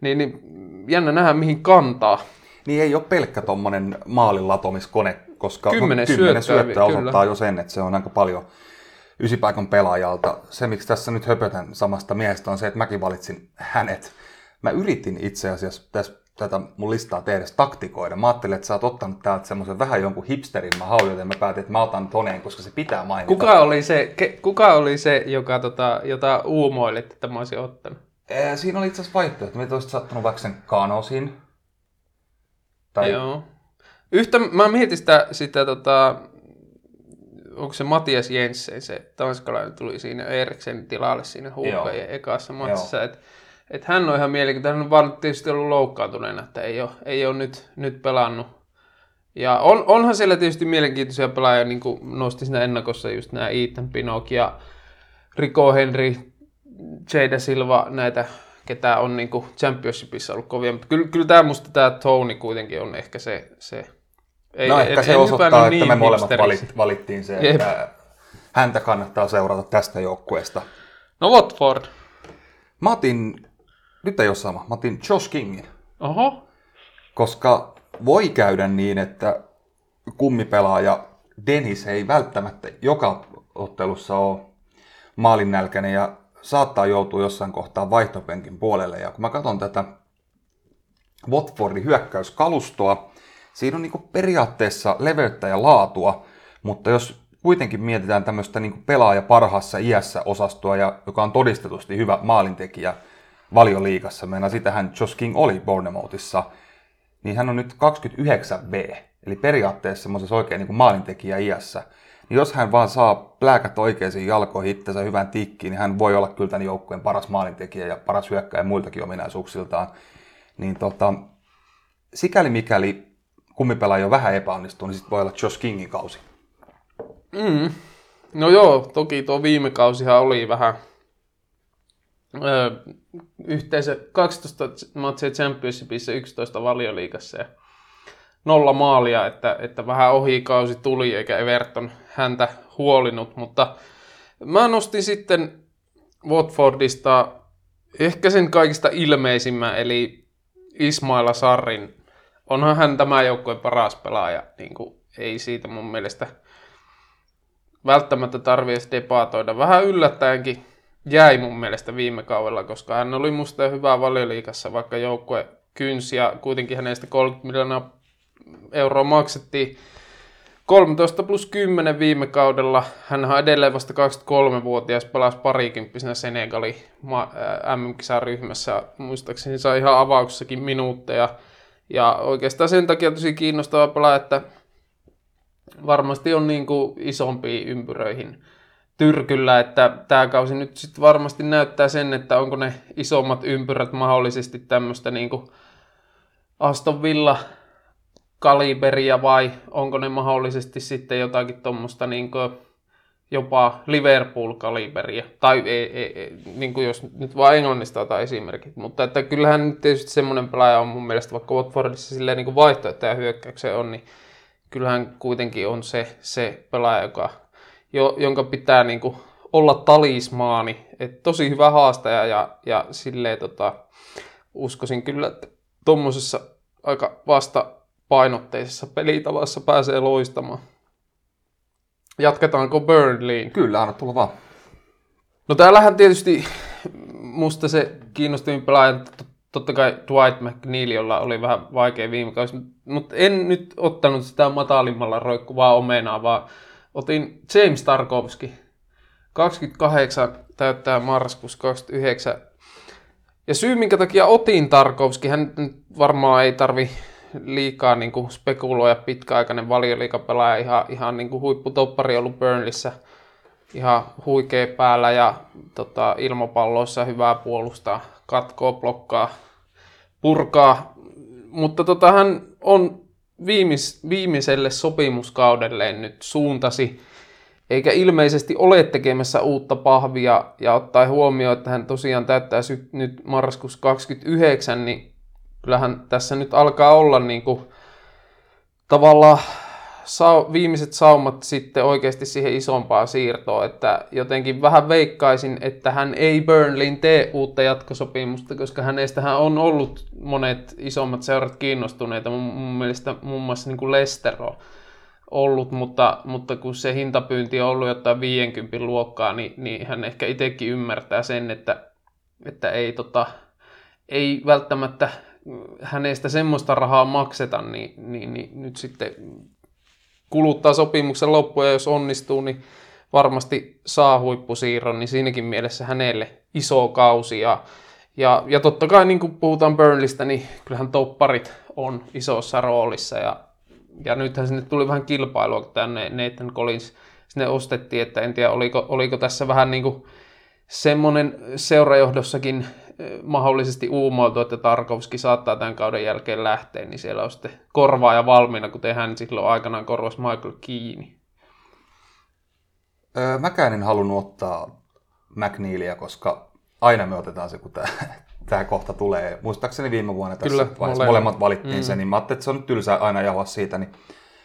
niin, niin jännä nähdä, mihin kantaa. Niin ei ole pelkkä tuommoinen maalin latomiskone, koska Kymmenen kymmenen syöttöä, syöttöä kyllä. osoittaa jo sen, että se on aika paljon ysipaikan pelaajalta. Se, miksi tässä nyt höpötän samasta miehestä, on se, että mäkin valitsin hänet. Mä yritin itse asiassa tässä tätä mun listaa tehdessä taktikoida. Mä ajattelin, että sä oot ottanut täältä semmoisen vähän jonkun hipsterin mä haun, joten mä päätin, että mä otan toneen, koska se pitää mainita. Kuka oli se, ke, kuka oli se joka, tota, jota uumoilit, että mä olisin ottanut? Ee, siinä oli itse asiassa vaihtoehto. Mitä olisit sattunut vaikka sen Kanosin? Tai Joo. Yhtä, mä mietin sitä, sitä tota, onko se Matias Jensen, se tanskalainen tuli siinä Eriksen tilalle siinä huuhkajien ekassa matsissa, että et hän on ihan mielenkiintoinen, hän on vaan tietysti ollut loukkaantuneena, että ei ole, ei ole nyt, nyt pelannut. Ja on, onhan siellä tietysti mielenkiintoisia pelaajia, niin kuin nosti siinä ennakossa just nämä Ethan Pinok ja Rico Henry, Jada Silva, näitä, ketä on niin kuin Championshipissa ollut kovia. Mutta kyllä, kyllä tämä musta tämä Tony kuitenkin on ehkä se, se ei, no ehkä en- se en osoittaa, että niin me molemmat valit, valittiin se, Jep. että häntä kannattaa seurata tästä joukkueesta. No Watford. Mä otin, nyt ei ole sama, mä otin Josh Kingin, Oho. koska voi käydä niin, että kummipelaaja Dennis ei välttämättä joka ottelussa ole maalinnälkäinen ja saattaa joutua jossain kohtaa vaihtopenkin puolelle. Ja kun mä katson tätä Watfordin hyökkäyskalustoa, siinä on niin periaatteessa leveyttä ja laatua, mutta jos kuitenkin mietitään tämmöistä niin pelaaja parhaassa iässä osastoa, ja, joka on todistetusti hyvä maalintekijä valioliigassa, meina sitähän Josh King oli Bournemouthissa, niin hän on nyt 29V, eli periaatteessa semmoisessa oikein niin maalintekijä iässä. Niin jos hän vaan saa plääkät oikeisiin jalkoihin itsensä hyvän tikkiin, niin hän voi olla kyllä tämän joukkueen paras maalintekijä ja paras hyökkäjä muiltakin ominaisuuksiltaan. Niin tota, sikäli mikäli kummipelaaja vähän epäonnistuu, niin sitten voi olla Josh Kingin kausi. Mm. No joo, toki tuo viime kausihan oli vähän öö, yhteensä 12 matsia Championshipissa, 11 valioliigassa ja nolla maalia, että, että vähän ohikausi tuli eikä Everton häntä huolinut, mutta mä nostin sitten Watfordista ehkä sen kaikista ilmeisimmän, eli Ismaila Sarrin. Onhan hän tämä joukkueen paras pelaaja, niin kuin, ei siitä mun mielestä välttämättä tarvitse debatoida. Vähän yllättäenkin jäi mun mielestä viime kaudella, koska hän oli musta hyvä valioliikassa, vaikka joukkue kynsi ja kuitenkin hänestä 30 miljoonaa euroa maksettiin. 13 plus 10 viime kaudella. Hän on edelleen vasta 23-vuotias, pelasi parikymppisenä Senegali MM-kisaryhmässä. Muistaakseni sai ihan avauksessakin minuutteja. Ja oikeastaan sen takia tosi kiinnostava pelaaja, että varmasti on niin kuin isompiin ympyröihin tyrkyllä, että tämä kausi nyt sitten varmasti näyttää sen, että onko ne isommat ympyrät mahdollisesti tämmöistä niin Aston Villa kaliberia vai onko ne mahdollisesti sitten jotakin tuommoista niin jopa Liverpool-kaliberia, tai ei, ei, ei, niin kuin jos nyt vaan Englannista otan esimerkit, mutta että kyllähän nyt tietysti semmoinen pelaaja on mun mielestä, vaikka Watfordissa silleen niin vaihtoehtoja hyökkäykseen on, niin kyllähän kuitenkin on se, se pelaaja, joka, jo, jonka pitää niin kuin olla talismaani, että tosi hyvä haastaja ja, ja silleen tota, uskoisin kyllä, että tuommoisessa aika vasta painotteisessa pelitavassa pääsee loistamaan. Jatketaanko Burnleyin? Kyllä, anna tulla vaan. No täällähän tietysti musta se kiinnostavin pelaaja, tot- totta kai Dwight McNeil, jolla oli vähän vaikea viime kausi, mutta en nyt ottanut sitä matalimmalla roikkuvaa omenaa, vaan otin James Tarkovski. 28 täyttää marraskuussa 29. Ja syy, minkä takia otin Tarkovski, hän varmaan ei tarvi liikaa niin kuin spekuloida pitkäaikainen valioliikapelaaja, ihan, ihan niin kuin huipputoppari ollut Burnleyssä, ihan huikea päällä ja tota, ilmapalloissa hyvää puolustaa, katkoo, blokkaa, purkaa, mutta tota, hän on viimis, viimeiselle sopimuskaudelleen nyt suuntasi. Eikä ilmeisesti ole tekemässä uutta pahvia, ja ottaa huomioon, että hän tosiaan täyttää sy- nyt marraskuussa 29, niin kyllähän tässä nyt alkaa olla niin kuin, tavallaan sau- viimeiset saumat sitten oikeasti siihen isompaan siirtoon, että jotenkin vähän veikkaisin, että hän ei Burnleyin tee uutta jatkosopimusta, koska hänestähän on ollut monet isommat seurat kiinnostuneita, mun, mun mielestä muun muassa niin kuin on ollut, mutta, mutta kun se hintapyynti on ollut jotain 50 luokkaa, niin, niin hän ehkä itsekin ymmärtää sen, että, että ei, tota, ei välttämättä hänestä semmoista rahaa makseta, niin, niin, niin nyt sitten kuluttaa sopimuksen loppuun ja jos onnistuu, niin varmasti saa huippusiirron, niin siinäkin mielessä hänelle iso kausi. Ja, ja, ja totta kai niin kun puhutaan Burnleystä, niin kyllähän topparit on isossa roolissa ja, ja nythän sinne tuli vähän kilpailua, kun tänne Nathan Collins sinne ostettiin, että en tiedä oliko, oliko tässä vähän niin kuin semmoinen seurajohdossakin mahdollisesti uumoiltu, että Tarkovski saattaa tämän kauden jälkeen lähteä, niin siellä on sitten korvaaja valmiina, kuten hän silloin aikanaan korvasi Michael Kiini. Öö, mäkään en halunnut ottaa McNeilia, koska aina me otetaan se, kun tämä kohta tulee. Muistaakseni viime vuonna tässä Kyllä, vaiheessa molemmat. molemmat valittiin mm. sen, niin mä ajattelin, että se on nyt tylsää aina jauhaa siitä, niin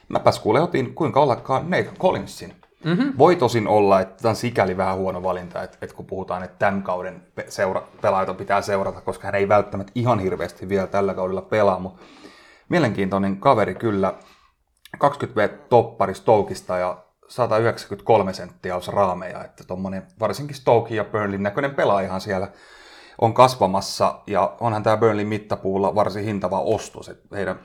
mäpäs kuule otin kuinka ollakaan Nathan Collinsin. Mm-hmm. Voi tosin olla, että tämä on sikäli vähän huono valinta, että, että kun puhutaan, että tämän kauden seura- pelaajat pitää seurata, koska hän ei välttämättä ihan hirveästi vielä tällä kaudella pelaa, mutta mielenkiintoinen kaveri kyllä. 20 V toppari Stokista ja 193 senttiä olisi raameja, että tuommoinen varsinkin Stoke ja Burnlin näköinen pelaajahan siellä on kasvamassa ja onhan tämä Burnlin mittapuulla varsin hintava ostos, että heidän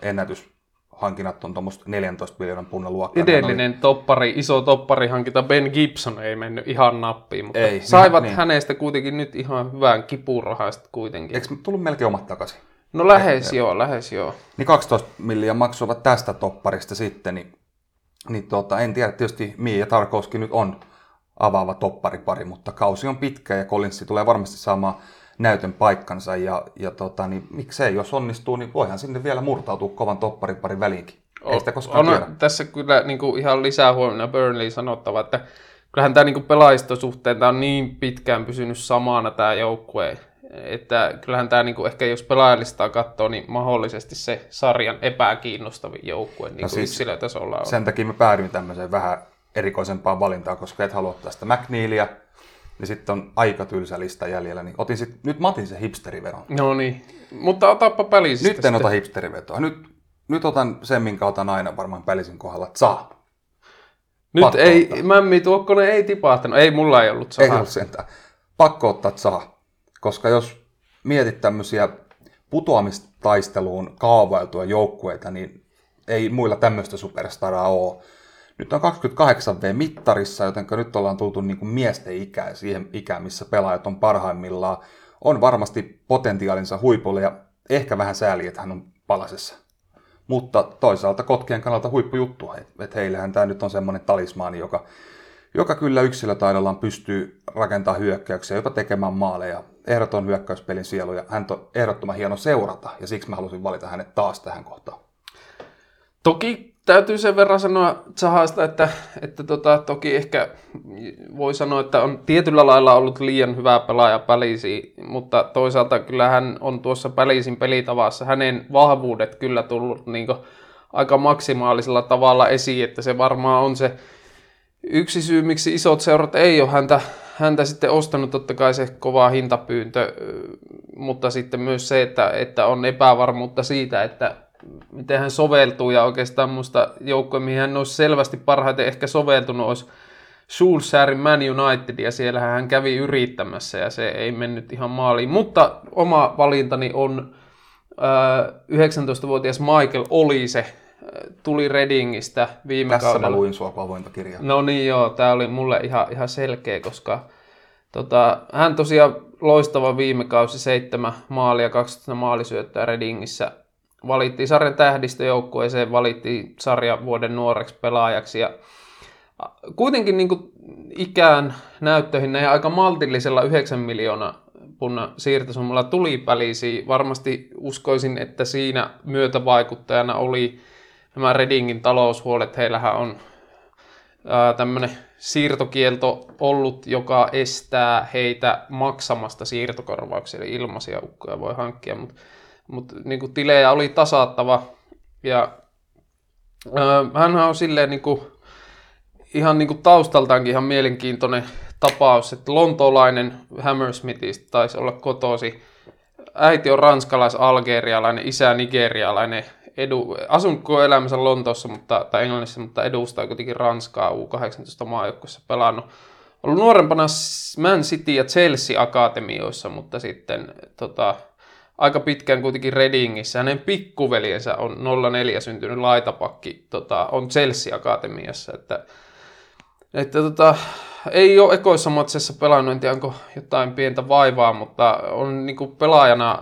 ennätyshankinnat on tuommoista 14 miljoonan punnan luokkaa. Edellinen toppari, iso topparihankinta Ben Gibson ei mennyt ihan nappiin, mutta Ei, saivat niin. hänestä kuitenkin nyt ihan hyvän kipurahaa sitten kuitenkin. Eikö tullut melkein omat takaisin? No lähes joo, lähes joo. Niin 12 milliä maksuivat tästä topparista sitten, niin, niin tota, en tiedä, tietysti Mia ja Tarkovski nyt on avaava topparipari, mutta kausi on pitkä ja Collinsi tulee varmasti saamaan näytön paikkansa ja, ja tota, niin miksei, jos onnistuu, niin voihan sinne vielä murtautua kovan toppariparin väliinkin. Ei sitä koskaan on tiedä. tässä kyllä niin kuin ihan lisää huomenna Burnley sanottava, että kyllähän tämä niin kuin pelaajistosuhteen tämä on niin pitkään pysynyt samana tämä joukkue, että kyllähän tämä niin kuin ehkä jos pelaajalistaa katsoo, niin mahdollisesti se sarjan epäkiinnostavin joukkue niin kuin siis yksilötasolla on. Sen takia mä päädyin tämmöiseen vähän erikoisempaan valintaan, koska et halua ottaa sitä McNeilia, niin sitten on aika tylsä lista jäljellä, niin otin sit, nyt mä otin sen hipsteriveron. No niin, mutta otappa pälisistä Nyt en ota hipsterivetoa. Nyt, nyt otan sen, minkä otan aina varmaan pälisin kohdalla. Saa. Nyt pakko ei, ottaa. Mämmi Tuokkonen ei tipahtanut, ei mulla ei ollut Ei sahaa. ollut sentään. Pakko ottaa saa. Koska jos mietit tämmöisiä putoamistaisteluun kaavailtuja joukkueita, niin ei muilla tämmöistä superstaraa ole. Nyt on 28V mittarissa, joten nyt ollaan tultu niin kuin miesten ikään, siihen ikään, missä pelaajat on parhaimmillaan. On varmasti potentiaalinsa huipulle ja ehkä vähän sääli, että hän on palasessa. Mutta toisaalta Kotkien kannalta huippujuttu, että heillähän tämä nyt on semmoinen talismaani, joka, joka kyllä yksilötaidollaan pystyy rakentamaan hyökkäyksiä, jopa tekemään maaleja. Ehdoton hyökkäyspelin sielu ja hän on ehdottoman hieno seurata ja siksi mä halusin valita hänet taas tähän kohtaan. Toki täytyy sen verran sanoa Zahasta, että, että tota, toki ehkä voi sanoa, että on tietyllä lailla ollut liian hyvä pelaaja Pälisi, mutta toisaalta kyllä hän on tuossa Pälisin pelitavassa, hänen vahvuudet kyllä tullut niin aika maksimaalisella tavalla esiin, että se varmaan on se yksi syy, miksi isot seurat ei ole häntä, häntä sitten ostanut, totta kai se kova hintapyyntö, mutta sitten myös se, että, että on epävarmuutta siitä, että miten hän soveltuu ja oikeastaan muista joukkoja, mihin hän olisi selvästi parhaiten ehkä soveltunut, olisi Schulzärin Man United ja siellä hän kävi yrittämässä ja se ei mennyt ihan maaliin. Mutta oma valintani on äh, 19-vuotias Michael Olise, äh, tuli Redingistä viime Tässä kaudella. luin sua avointa kirjaa. No niin joo, tämä oli mulle ihan, ihan selkeä, koska tota, hän tosiaan loistava viime kausi, seitsemän maalia, 12 maalisyöttöä Redingissä. Valittiin sarjan tähdistöjoukkueeseen, valittiin sarjan vuoden nuoreksi pelaajaksi ja kuitenkin niin kuin ikään näyttöihin näin aika maltillisella 9 miljoonaa punnan siirtosummalla tuli pälisi. Varmasti uskoisin, että siinä myötävaikuttajana oli nämä Redingin taloushuolet. Heillähän on tämmöinen siirtokielto ollut, joka estää heitä maksamasta siirtokorvauksia, eli ilmaisia ukkoja voi hankkia, mutta mut, niin tilejä oli tasattava, ja öö, hän on silleen niin kuin, ihan niin kuin taustaltaankin ihan mielenkiintoinen tapaus, että lontoolainen Hammersmithistä taisi olla kotosi. Äiti on ranskalais-algerialainen, isä nigerialainen. Edu, asun koko elämänsä Lontoossa mutta, tai Englannissa, mutta edustaa kuitenkin Ranskaa U18 maajoukkuessa pelannut. Ollut nuorempana Man City ja Chelsea akatemioissa, mutta sitten tota, aika pitkään kuitenkin Readingissä. Hänen pikkuveljensä on 04 syntynyt laitapakki, tota, on Chelsea akatemiassa, että että tota, ei ole ekoissa matsissa pelannut, en tiedä onko jotain pientä vaivaa, mutta on niin kuin pelaajana,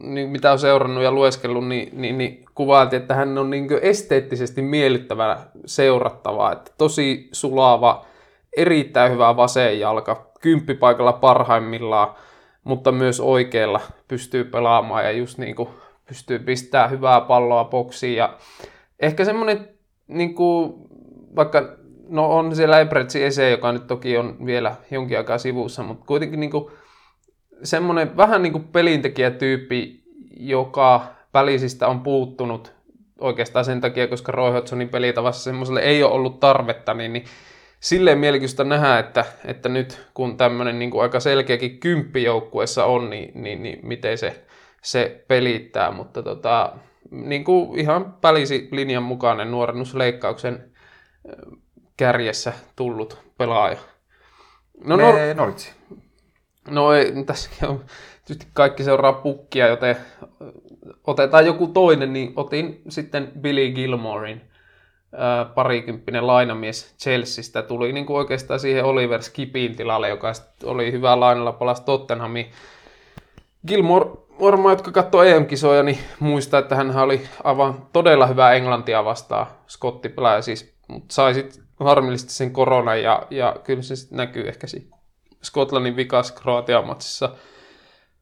niin mitä on seurannut ja lueskellut, niin, niin, niin kuvailtiin, että hän on niin esteettisesti miellyttävä seurattava, että tosi sulava, erittäin hyvä vasenjalka, kymppipaikalla parhaimmillaan, mutta myös oikealla pystyy pelaamaan ja just niin kuin pystyy pistämään hyvää palloa boksiin. Ja ehkä semmoinen niin kuin, vaikka no on siellä Ebretsi Ese, joka nyt toki on vielä jonkin aikaa sivussa, mutta kuitenkin niin kuin semmoinen vähän niin kuin pelintekijätyyppi, joka välisistä on puuttunut oikeastaan sen takia, koska Roy Hodgsonin pelitavassa semmoiselle ei ole ollut tarvetta, niin, niin silleen mielikystä nähdä, että, että nyt kun tämmöinen niin kuin aika selkeäkin kymppijoukkuessa on, niin, niin, niin miten se, se pelittää, mutta tota, niin kuin ihan pälisi linjan mukainen nuorennusleikkauksen kärjessä tullut pelaaja. No, no, Noritsi. No ei, tässäkin on tietysti kaikki seuraa pukkia, joten otetaan joku toinen, niin otin sitten Billy Gilmorein parikymppinen lainamies Chelseastä. Tuli niin kuin oikeastaan siihen Oliver Skipin tilalle, joka oli hyvä lainalla, palasi Tottenhamiin. Gilmore, varmaan jotka katsoo EM-kisoja, niin muistaa, että hän oli aivan todella hyvää englantia vastaan, skottipelaaja siis, mutta sai sitten harmillisesti sen korona ja, ja kyllä se sitten näkyy ehkä siinä Skotlannin vikas Kroatian matsissa.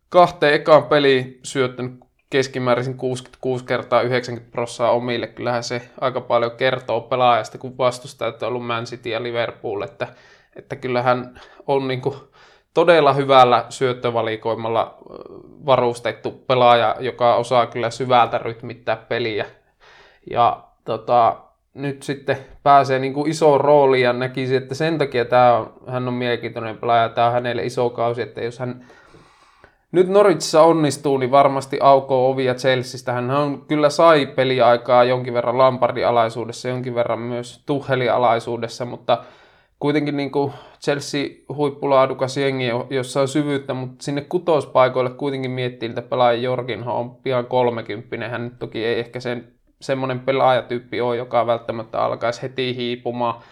Kahteen ekaan peliin syöttänyt keskimäärin 66 kertaa 90 prossaa omille. Kyllähän se aika paljon kertoo pelaajasta, kun vastustajat on ollut Man City ja Liverpool, että, että kyllähän on niin kuin todella hyvällä syöttövalikoimalla varustettu pelaaja, joka osaa kyllä syvältä rytmittää peliä. Ja tota, nyt sitten pääsee niin kuin isoon rooliin ja näkisi, että sen takia tämä on, hän on mielenkiintoinen pelaaja, tämä on hänelle iso kausi, että jos hän nyt Norwichissa onnistuu, niin varmasti aukoo ovia Chelseastä. Hän on, kyllä sai peliaikaa jonkin verran Lampardin alaisuudessa, jonkin verran myös Tuhelin alaisuudessa, mutta kuitenkin niin kuin Chelsea huippulaadukas jengi, jossa on syvyyttä, mutta sinne kutospaikoille kuitenkin miettii, että pelaaja Jorginho on pian 30. Hän nyt toki ei ehkä sen semmoinen pelaajatyyppi on, joka välttämättä alkaisi heti hiipumaan.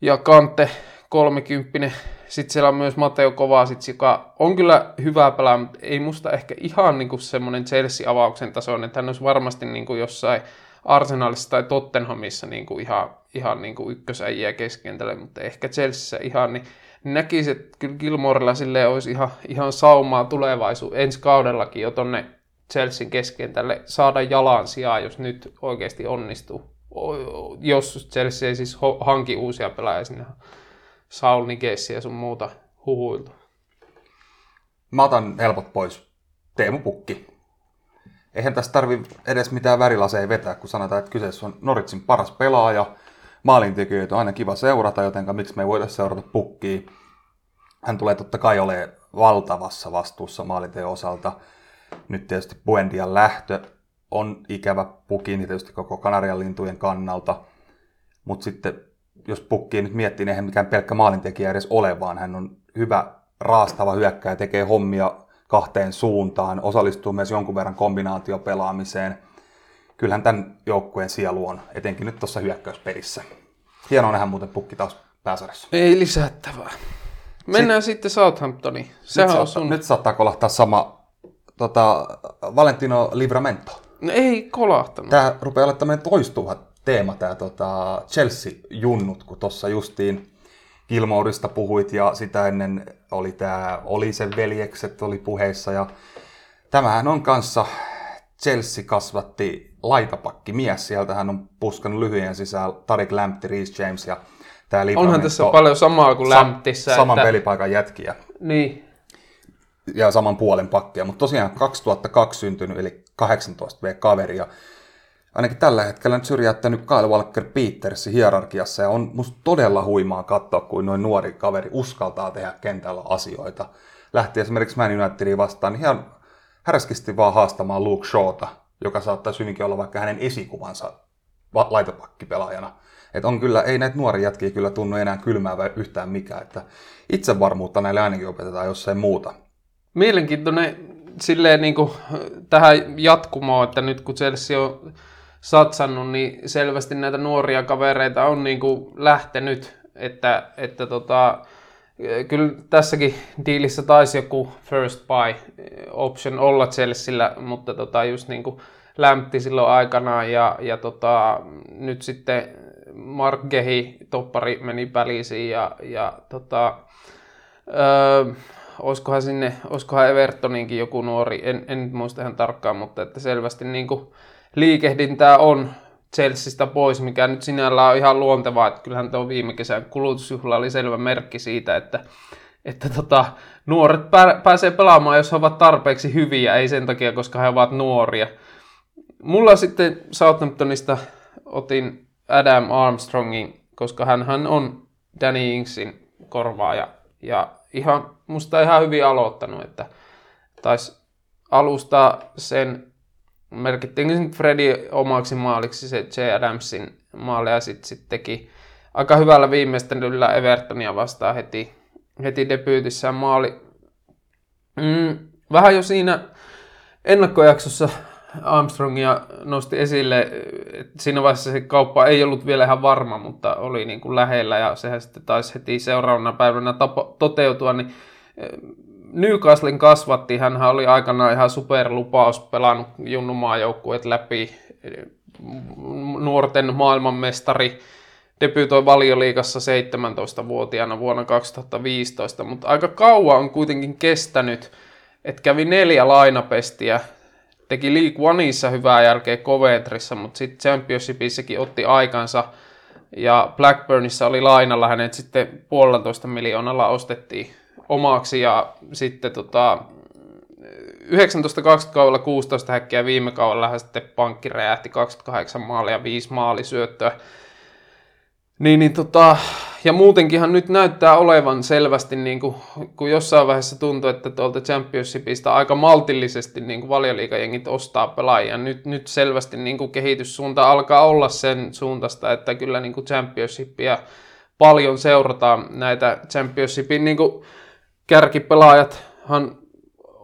Ja Kante 30. Sitten siellä on myös Mateo Kovacic, joka on kyllä hyvä pelaaja, mutta ei musta ehkä ihan niin kuin semmoinen Chelsea-avauksen tasoinen, hän olisi varmasti niin kuin jossain Arsenalissa tai Tottenhamissa niin kuin ihan, ihan niin kuin ykkösäjiä keskentälle, mutta ehkä Chelseassa ihan, niin näkisi, että kyllä Gilmorella sille olisi ihan, ihan saumaa tulevaisuus ensi kaudellakin jo tonne Chelsean keskentälle saada jalan sijaan, jos nyt oikeasti onnistuu. Jos Chelsea ei siis hanki uusia pelaajia sinne Saul Nigessi ja sun muuta huhuilta. Mä otan helpot pois. Teemu Pukki. Eihän tässä tarvi edes mitään värilaseja vetää, kun sanotaan, että kyseessä on Noritsin paras pelaaja. Maalintekijöitä on aina kiva seurata, joten miksi me ei voida seurata Pukkia. Hän tulee totta kai olemaan valtavassa vastuussa maalinteen osalta nyt tietysti Buendian lähtö on ikävä pukin tietysti koko Kanarian lintujen kannalta, mutta sitten jos pukki nyt miettii, niin eihän mikään pelkkä maalintekijä edes ole, vaan hän on hyvä raastava hyökkäjä, tekee hommia kahteen suuntaan, osallistuu myös jonkun verran kombinaatiopelaamiseen. Kyllähän tämän joukkueen sielu on, etenkin nyt tuossa hyökkäysperissä. Hienoa nähdä muuten pukki taas pääsarjassa. Ei lisättävää. Mennään nyt, sitten Southamptoniin. Sehän nyt, on saattaa, sun... nyt saattaa kolahtaa sama tota, Valentino Livramento. No ei kolahtanut. Tämä rupeaa olla tämmöinen toistuva teema, tämä tota Chelsea-junnut, kun tuossa justiin Gilmourista puhuit ja sitä ennen oli tämä Olisen veljekset oli puheissa ja tämähän on kanssa Chelsea kasvatti laitapakki mies. Sieltä hän on puskanut lyhyen sisään Tarik Lamptey, Reece James ja Tää Onhan tässä paljon samaa kuin Lämptissä. Saman että, pelipaikan jätkiä Niin, ja saman puolen pakkia, mutta tosiaan 2002 syntynyt, eli 18 V kaveria. Ainakin tällä hetkellä nyt syrjäyttänyt Kyle Walker Petersin hierarkiassa ja on musta todella huimaa katsoa, kuin noin nuori kaveri uskaltaa tehdä kentällä asioita. Lähti esimerkiksi Man Unitediin vastaan niin ihan härskisti vaan haastamaan Luke Shawta, joka saattaisi hyvinkin olla vaikka hänen esikuvansa va- laitopakkipelaajana. Et on kyllä, ei näitä nuoria jätkiä kyllä tunnu enää kylmäävä yhtään mikään, että itsevarmuutta näille ainakin opetetaan, jos ei muuta. mielenkiintoinen silleen niin kuin, tähän jatkumoon, että nyt kun Chelsea on satsannut, niin selvästi näitä nuoria kavereita on niin kuin lähtenyt, että, että tota, kyllä tässäkin diilissä taisi joku first buy option olla Chelsealla, mutta tota, just niin kuin lämpti silloin aikanaan ja, ja tota, nyt sitten Mark Gehi, toppari, meni pälisiin ja, ja tota, öö, olisikohan sinne, olisikohan Evertoninkin joku nuori, en, en muista ihan tarkkaan, mutta että selvästi niin kuin liikehdintää on Chelseasta pois, mikä nyt sinällään on ihan luontevaa, että kyllähän tuo viime kesän kulutusjuhla oli selvä merkki siitä, että, että tota, nuoret pää, pääsee pelaamaan, jos he ovat tarpeeksi hyviä, ei sen takia, koska he ovat nuoria. Mulla sitten Southamptonista otin Adam Armstrongin, koska hän on Danny Ingsin korvaaja ja ihan, musta ihan hyvin aloittanut, että taisi alustaa sen, merkittiinkö se nyt Fredi omaksi maaliksi se J. Adamsin maali ja sitten sit teki aika hyvällä viimeistelyllä Evertonia vastaan heti, heti debyytissään maali. Mm, vähän jo siinä ennakkojaksossa Armstrongia nosti esille, siinä vaiheessa se kauppa ei ollut vielä ihan varma, mutta oli niin kuin lähellä ja sehän sitten taisi heti seuraavana päivänä tapo, toteutua, niin Newcastlen kasvatti, hän oli aikanaan ihan superlupaus, pelannut junnumaajoukkueet läpi, nuorten maailmanmestari, debytoi valioliigassa 17-vuotiaana vuonna 2015, mutta aika kauan on kuitenkin kestänyt, että kävi neljä lainapestiä, teki League Oneissa hyvää jälkeä Coventryssa, mutta sitten Championshipissakin otti aikansa, ja Blackburnissa oli lainalla hänet sitten puolentoista miljoonalla ostettiin omaksi ja sitten tota, 19-20 kaudella 16 häkkiä viime kaudella sitten pankki räjähti 28 maalia ja 5 maalisyöttöä. Niin, niin tota, ja muutenkinhan nyt näyttää olevan selvästi, niin kuin, kun jossain vaiheessa tuntui, että tuolta Championshipista aika maltillisesti niin kuin valioliikajengit ostaa pelaajia. Nyt, nyt selvästi niin kuin kehityssuunta alkaa olla sen suuntaista, että kyllä niin kuin Championshipia paljon seurataan näitä Championshipin niin kuin kärkipelaajathan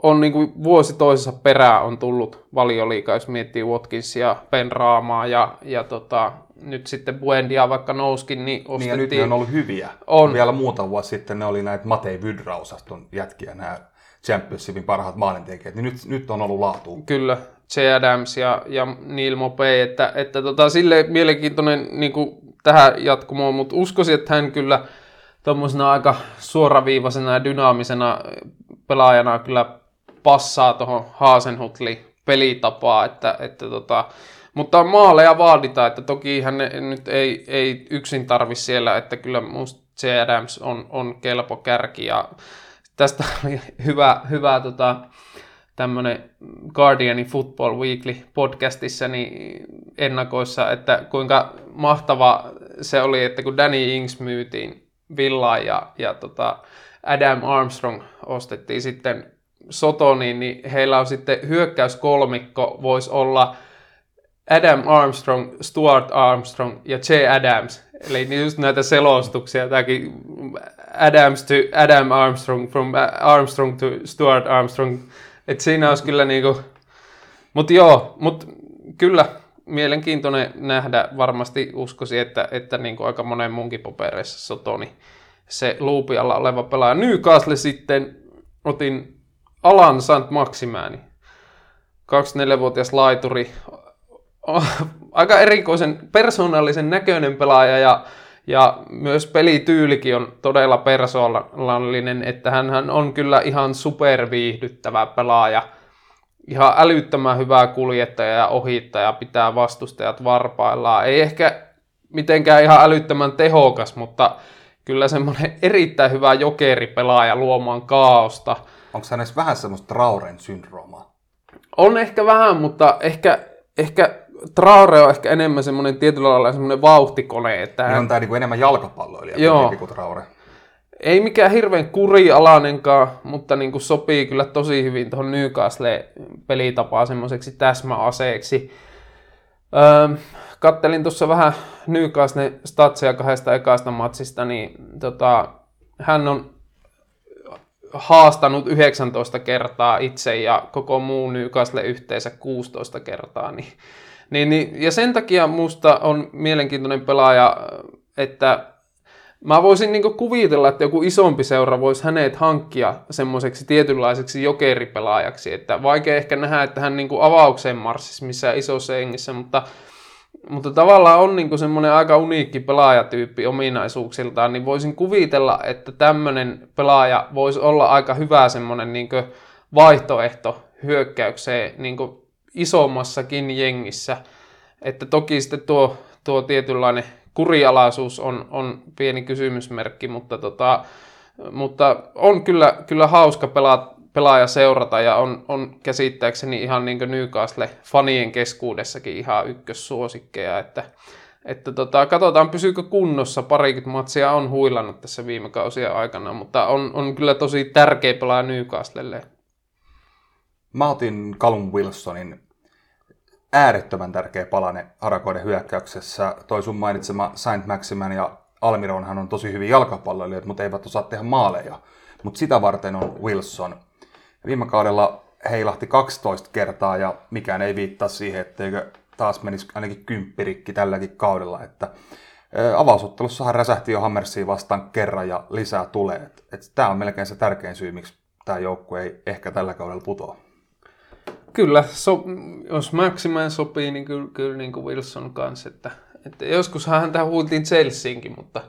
on niin kuin vuosi toisessa perää on tullut valioliikaa, jos miettii Watkinsia, Ben Raamaa ja, ja tota, nyt sitten Buendia vaikka nouskin, niin ostettiin. Niin ja nyt ne on ollut hyviä. On. Vielä muutama vuosi sitten ne oli näitä Matei Vydra-osaston jätkiä, nämä Championshipin parhaat maalintekijät, niin nyt, nyt on ollut laatu. Kyllä, J. Adams ja, ja Neil Mopey, että, että tota, sille mielenkiintoinen niin kuin tähän jatkumoon, mutta uskoisin, että hän kyllä tuommoisena aika suoraviivaisena ja dynaamisena pelaajana kyllä passaa tuohon Haasenhutli pelitapaa, että, että tota, mutta maaleja vaaditaan, että toki hän nyt ei, ei yksin tarvi siellä, että kyllä musta J. Adams on, on kelpo kärki ja tästä oli hyvä, hyvä tota, tämmöinen Guardianin Football Weekly podcastissa niin ennakoissa, että kuinka mahtava se oli, että kun Danny Ings myytiin Villaan ja, ja tota Adam Armstrong ostettiin sitten Sotoniin, niin heillä on sitten hyökkäyskolmikko voisi olla Adam Armstrong, Stuart Armstrong ja J. Adams. Eli just näitä selostuksia, tämäkin Adams to Adam Armstrong, from Armstrong to Stuart Armstrong. että siinä olisi kyllä niinku, mutta joo, mutta kyllä mielenkiintoinen nähdä, varmasti uskoisin, että, että niinku aika monen munkin papereissa Sotoni se luupialla oleva pelaaja. Newcastle sitten otin Alan Sant Maximääni, 24-vuotias laituri, aika erikoisen persoonallisen näköinen pelaaja ja, ja myös pelityylikin on todella persoonallinen, että hän on kyllä ihan superviihdyttävä pelaaja. Ihan älyttömän hyvää kuljettaja ja ohittaja, pitää vastustajat varpaillaan. Ei ehkä mitenkään ihan älyttömän tehokas, mutta kyllä semmoinen erittäin hyvä jokeripelaaja luomaan kaaosta. Onko hänessä vähän semmoista Trauren syndroomaa? On ehkä vähän, mutta ehkä, ehkä Traore on ehkä enemmän semmoinen tietyllä lailla semmoinen vauhtikone, että Hän hän, on tää niinku enemmän jalkapalloilija Joo. kuin Traore. Ei mikään hirveän kurialainenkaan, mutta niin kuin sopii kyllä tosi hyvin tuohon Newcastle pelitapaan semmoiseksi täsmäaseeksi. Öö, kattelin tuossa vähän Newcastle statsia kahdesta ekasta matsista, niin tota, hän on haastanut 19 kertaa itse ja koko muu Newcastle yhteensä 16 kertaa. Niin, niin, niin, ja sen takia musta on mielenkiintoinen pelaaja, että mä voisin niinku kuvitella, että joku isompi seura voisi hänet hankkia semmoiseksi tietynlaiseksi jokeripelaajaksi. Että vaikea ehkä nähdä, että hän niinku avaukseen marssisi missään isossa hengissä, mutta mutta tavallaan on niinku semmoinen aika uniikki pelaajatyyppi ominaisuuksiltaan, niin voisin kuvitella, että tämmöinen pelaaja voisi olla aika hyvä semmoinen niinku vaihtoehto hyökkäykseen niinku isommassakin jengissä. Että toki sitten tuo, tuo tietynlainen kurialaisuus on, on pieni kysymysmerkki, mutta, tota, mutta on kyllä, kyllä hauska pelaa, pelaaja seurata ja on, on käsittääkseni ihan niin Newcastle-fanien keskuudessakin ihan ykkössuosikkeja, että, että tota, katsotaan pysyykö kunnossa, parikymmentä matsia on huilannut tässä viime kausien aikana, mutta on, on kyllä tosi tärkeä pelaaja Newcastlelle. Mä otin Callum Wilsonin äärettömän tärkeä palane harakoiden hyökkäyksessä. Toi sun mainitsema Saint Maximan ja Almironhan on tosi hyvin jalkapalloilijoita, mutta eivät osaa tehdä maaleja. Mutta sitä varten on Wilson. Viime kaudella heilahti 12 kertaa ja mikään ei viittaa siihen, etteikö taas menisi ainakin kymppirikki tälläkin kaudella. Että avausottelussahan räsähti jo Hammersiin vastaan kerran ja lisää tulee. Tämä on melkein se tärkein syy, miksi tämä joukkue ei ehkä tällä kaudella putoa. Kyllä, so, jos Maximan sopii, niin kyllä, kyllä niin kuin Wilson kanssa. Että, että joskus häntä huultiin Chelseainkin, mutta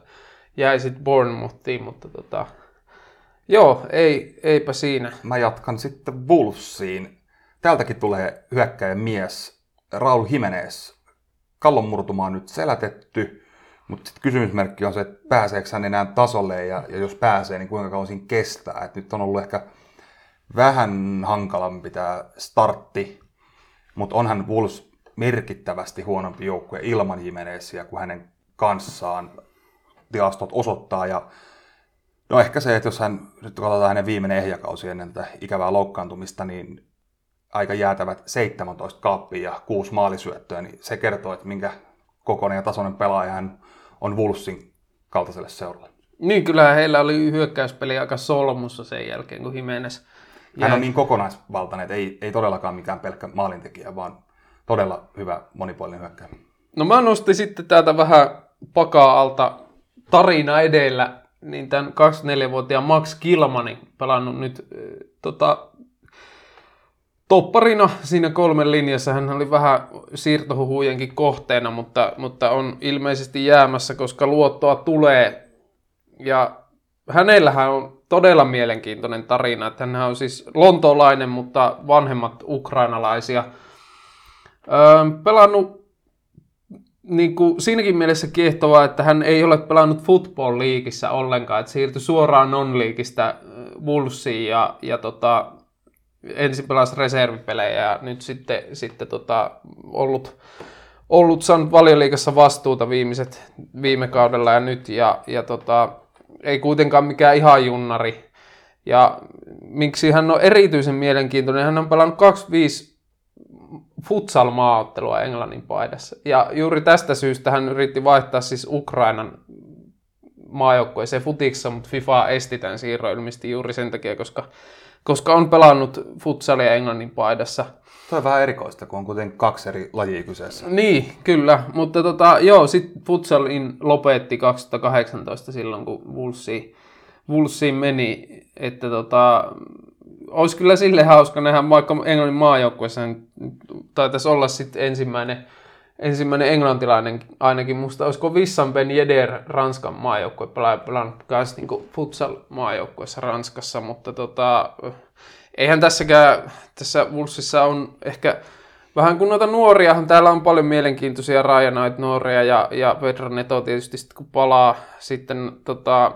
jäi sitten Bournemouthiin, mutta tota, joo, ei, eipä siinä. Mä jatkan sitten Wolvesiin. Täältäkin tulee hyökkäjän mies, Raul Jimenez. Kallon murtuma on nyt selätetty, mutta sitten kysymysmerkki on se, että pääseekö hän enää tasolle ja, ja jos pääsee, niin kuinka kauan siinä kestää. Et nyt on ollut ehkä vähän hankalampi tämä startti, mutta onhan Wolves merkittävästi huonompi joukkue ilman Jimenezia kuin hänen kanssaan tilastot osoittaa. Ja no ehkä se, että jos hän, nyt katsotaan hänen viimeinen ehjäkausi ennen tätä ikävää loukkaantumista, niin aika jäätävät 17 kaappia ja 6 maalisyöttöä, niin se kertoo, että minkä kokoinen ja tasoinen pelaaja hän on Wolvesin kaltaiselle seuralle. Niin, kyllä heillä oli hyökkäyspeli aika solmussa sen jälkeen, kun Jimenez Hän on niin kokonaisvaltainen, että ei, ei todellakaan mikään pelkkä maalintekijä, vaan todella hyvä monipuolinen hyökkäjä. No mä nostin sitten täältä vähän pakaa alta tarina edellä, niin tämän 24-vuotiaan Max Kilmanin pelannut nyt äh, tota, topparina siinä kolmen linjassa. Hän oli vähän siirtohuhujenkin kohteena, mutta, mutta on ilmeisesti jäämässä, koska luottoa tulee. Ja hänellähän on todella mielenkiintoinen tarina, että hän on siis lontoolainen, mutta vanhemmat ukrainalaisia. Öö, pelannut niin kuin, siinäkin mielessä kiehtovaa, että hän ei ole pelannut football liigissä ollenkaan, että siirtyi suoraan non-liigistä Wolvesiin ja, ja tota, ensin pelasi reservipelejä ja nyt sitten, sitten tota, ollut, ollut saanut valioliikassa vastuuta viimeiset, viime kaudella ja nyt. Ja, ja tota, ei kuitenkaan mikään ihan junnari. Ja miksi hän on erityisen mielenkiintoinen, hän on pelannut 25 futsal-maaottelua Englannin paidassa. Ja juuri tästä syystä hän yritti vaihtaa siis Ukrainan maajoukkueeseen futissa, mutta FIFA esti tämän siirron ilmeisesti juuri sen takia, koska, koska on pelannut futsalia Englannin paidassa. Tuo on vähän erikoista, kun on kuitenkin kaksi eri lajia kyseessä. Niin, kyllä, mutta tota, joo, sitten futsalin lopetti 2018 silloin, kun Wolvesiin, Wolvesiin meni, että tota, olisi kyllä sille hauska nähdä, vaikka Englannin maajoukkueessa taitaisi olla sitten ensimmäinen, ensimmäinen englantilainen ainakin. Musta olisiko Vissan Ben Yedder Ranskan maajoukkue pelannut myös niin futsal maajoukkueessa Ranskassa, mutta tota, eihän tässäkään, tässä Wolvesissa on ehkä vähän kun noita nuoriahan, täällä on paljon mielenkiintoisia Ryan nuoria ja, ja Pedro Neto tietysti sit kun palaa sitten tota,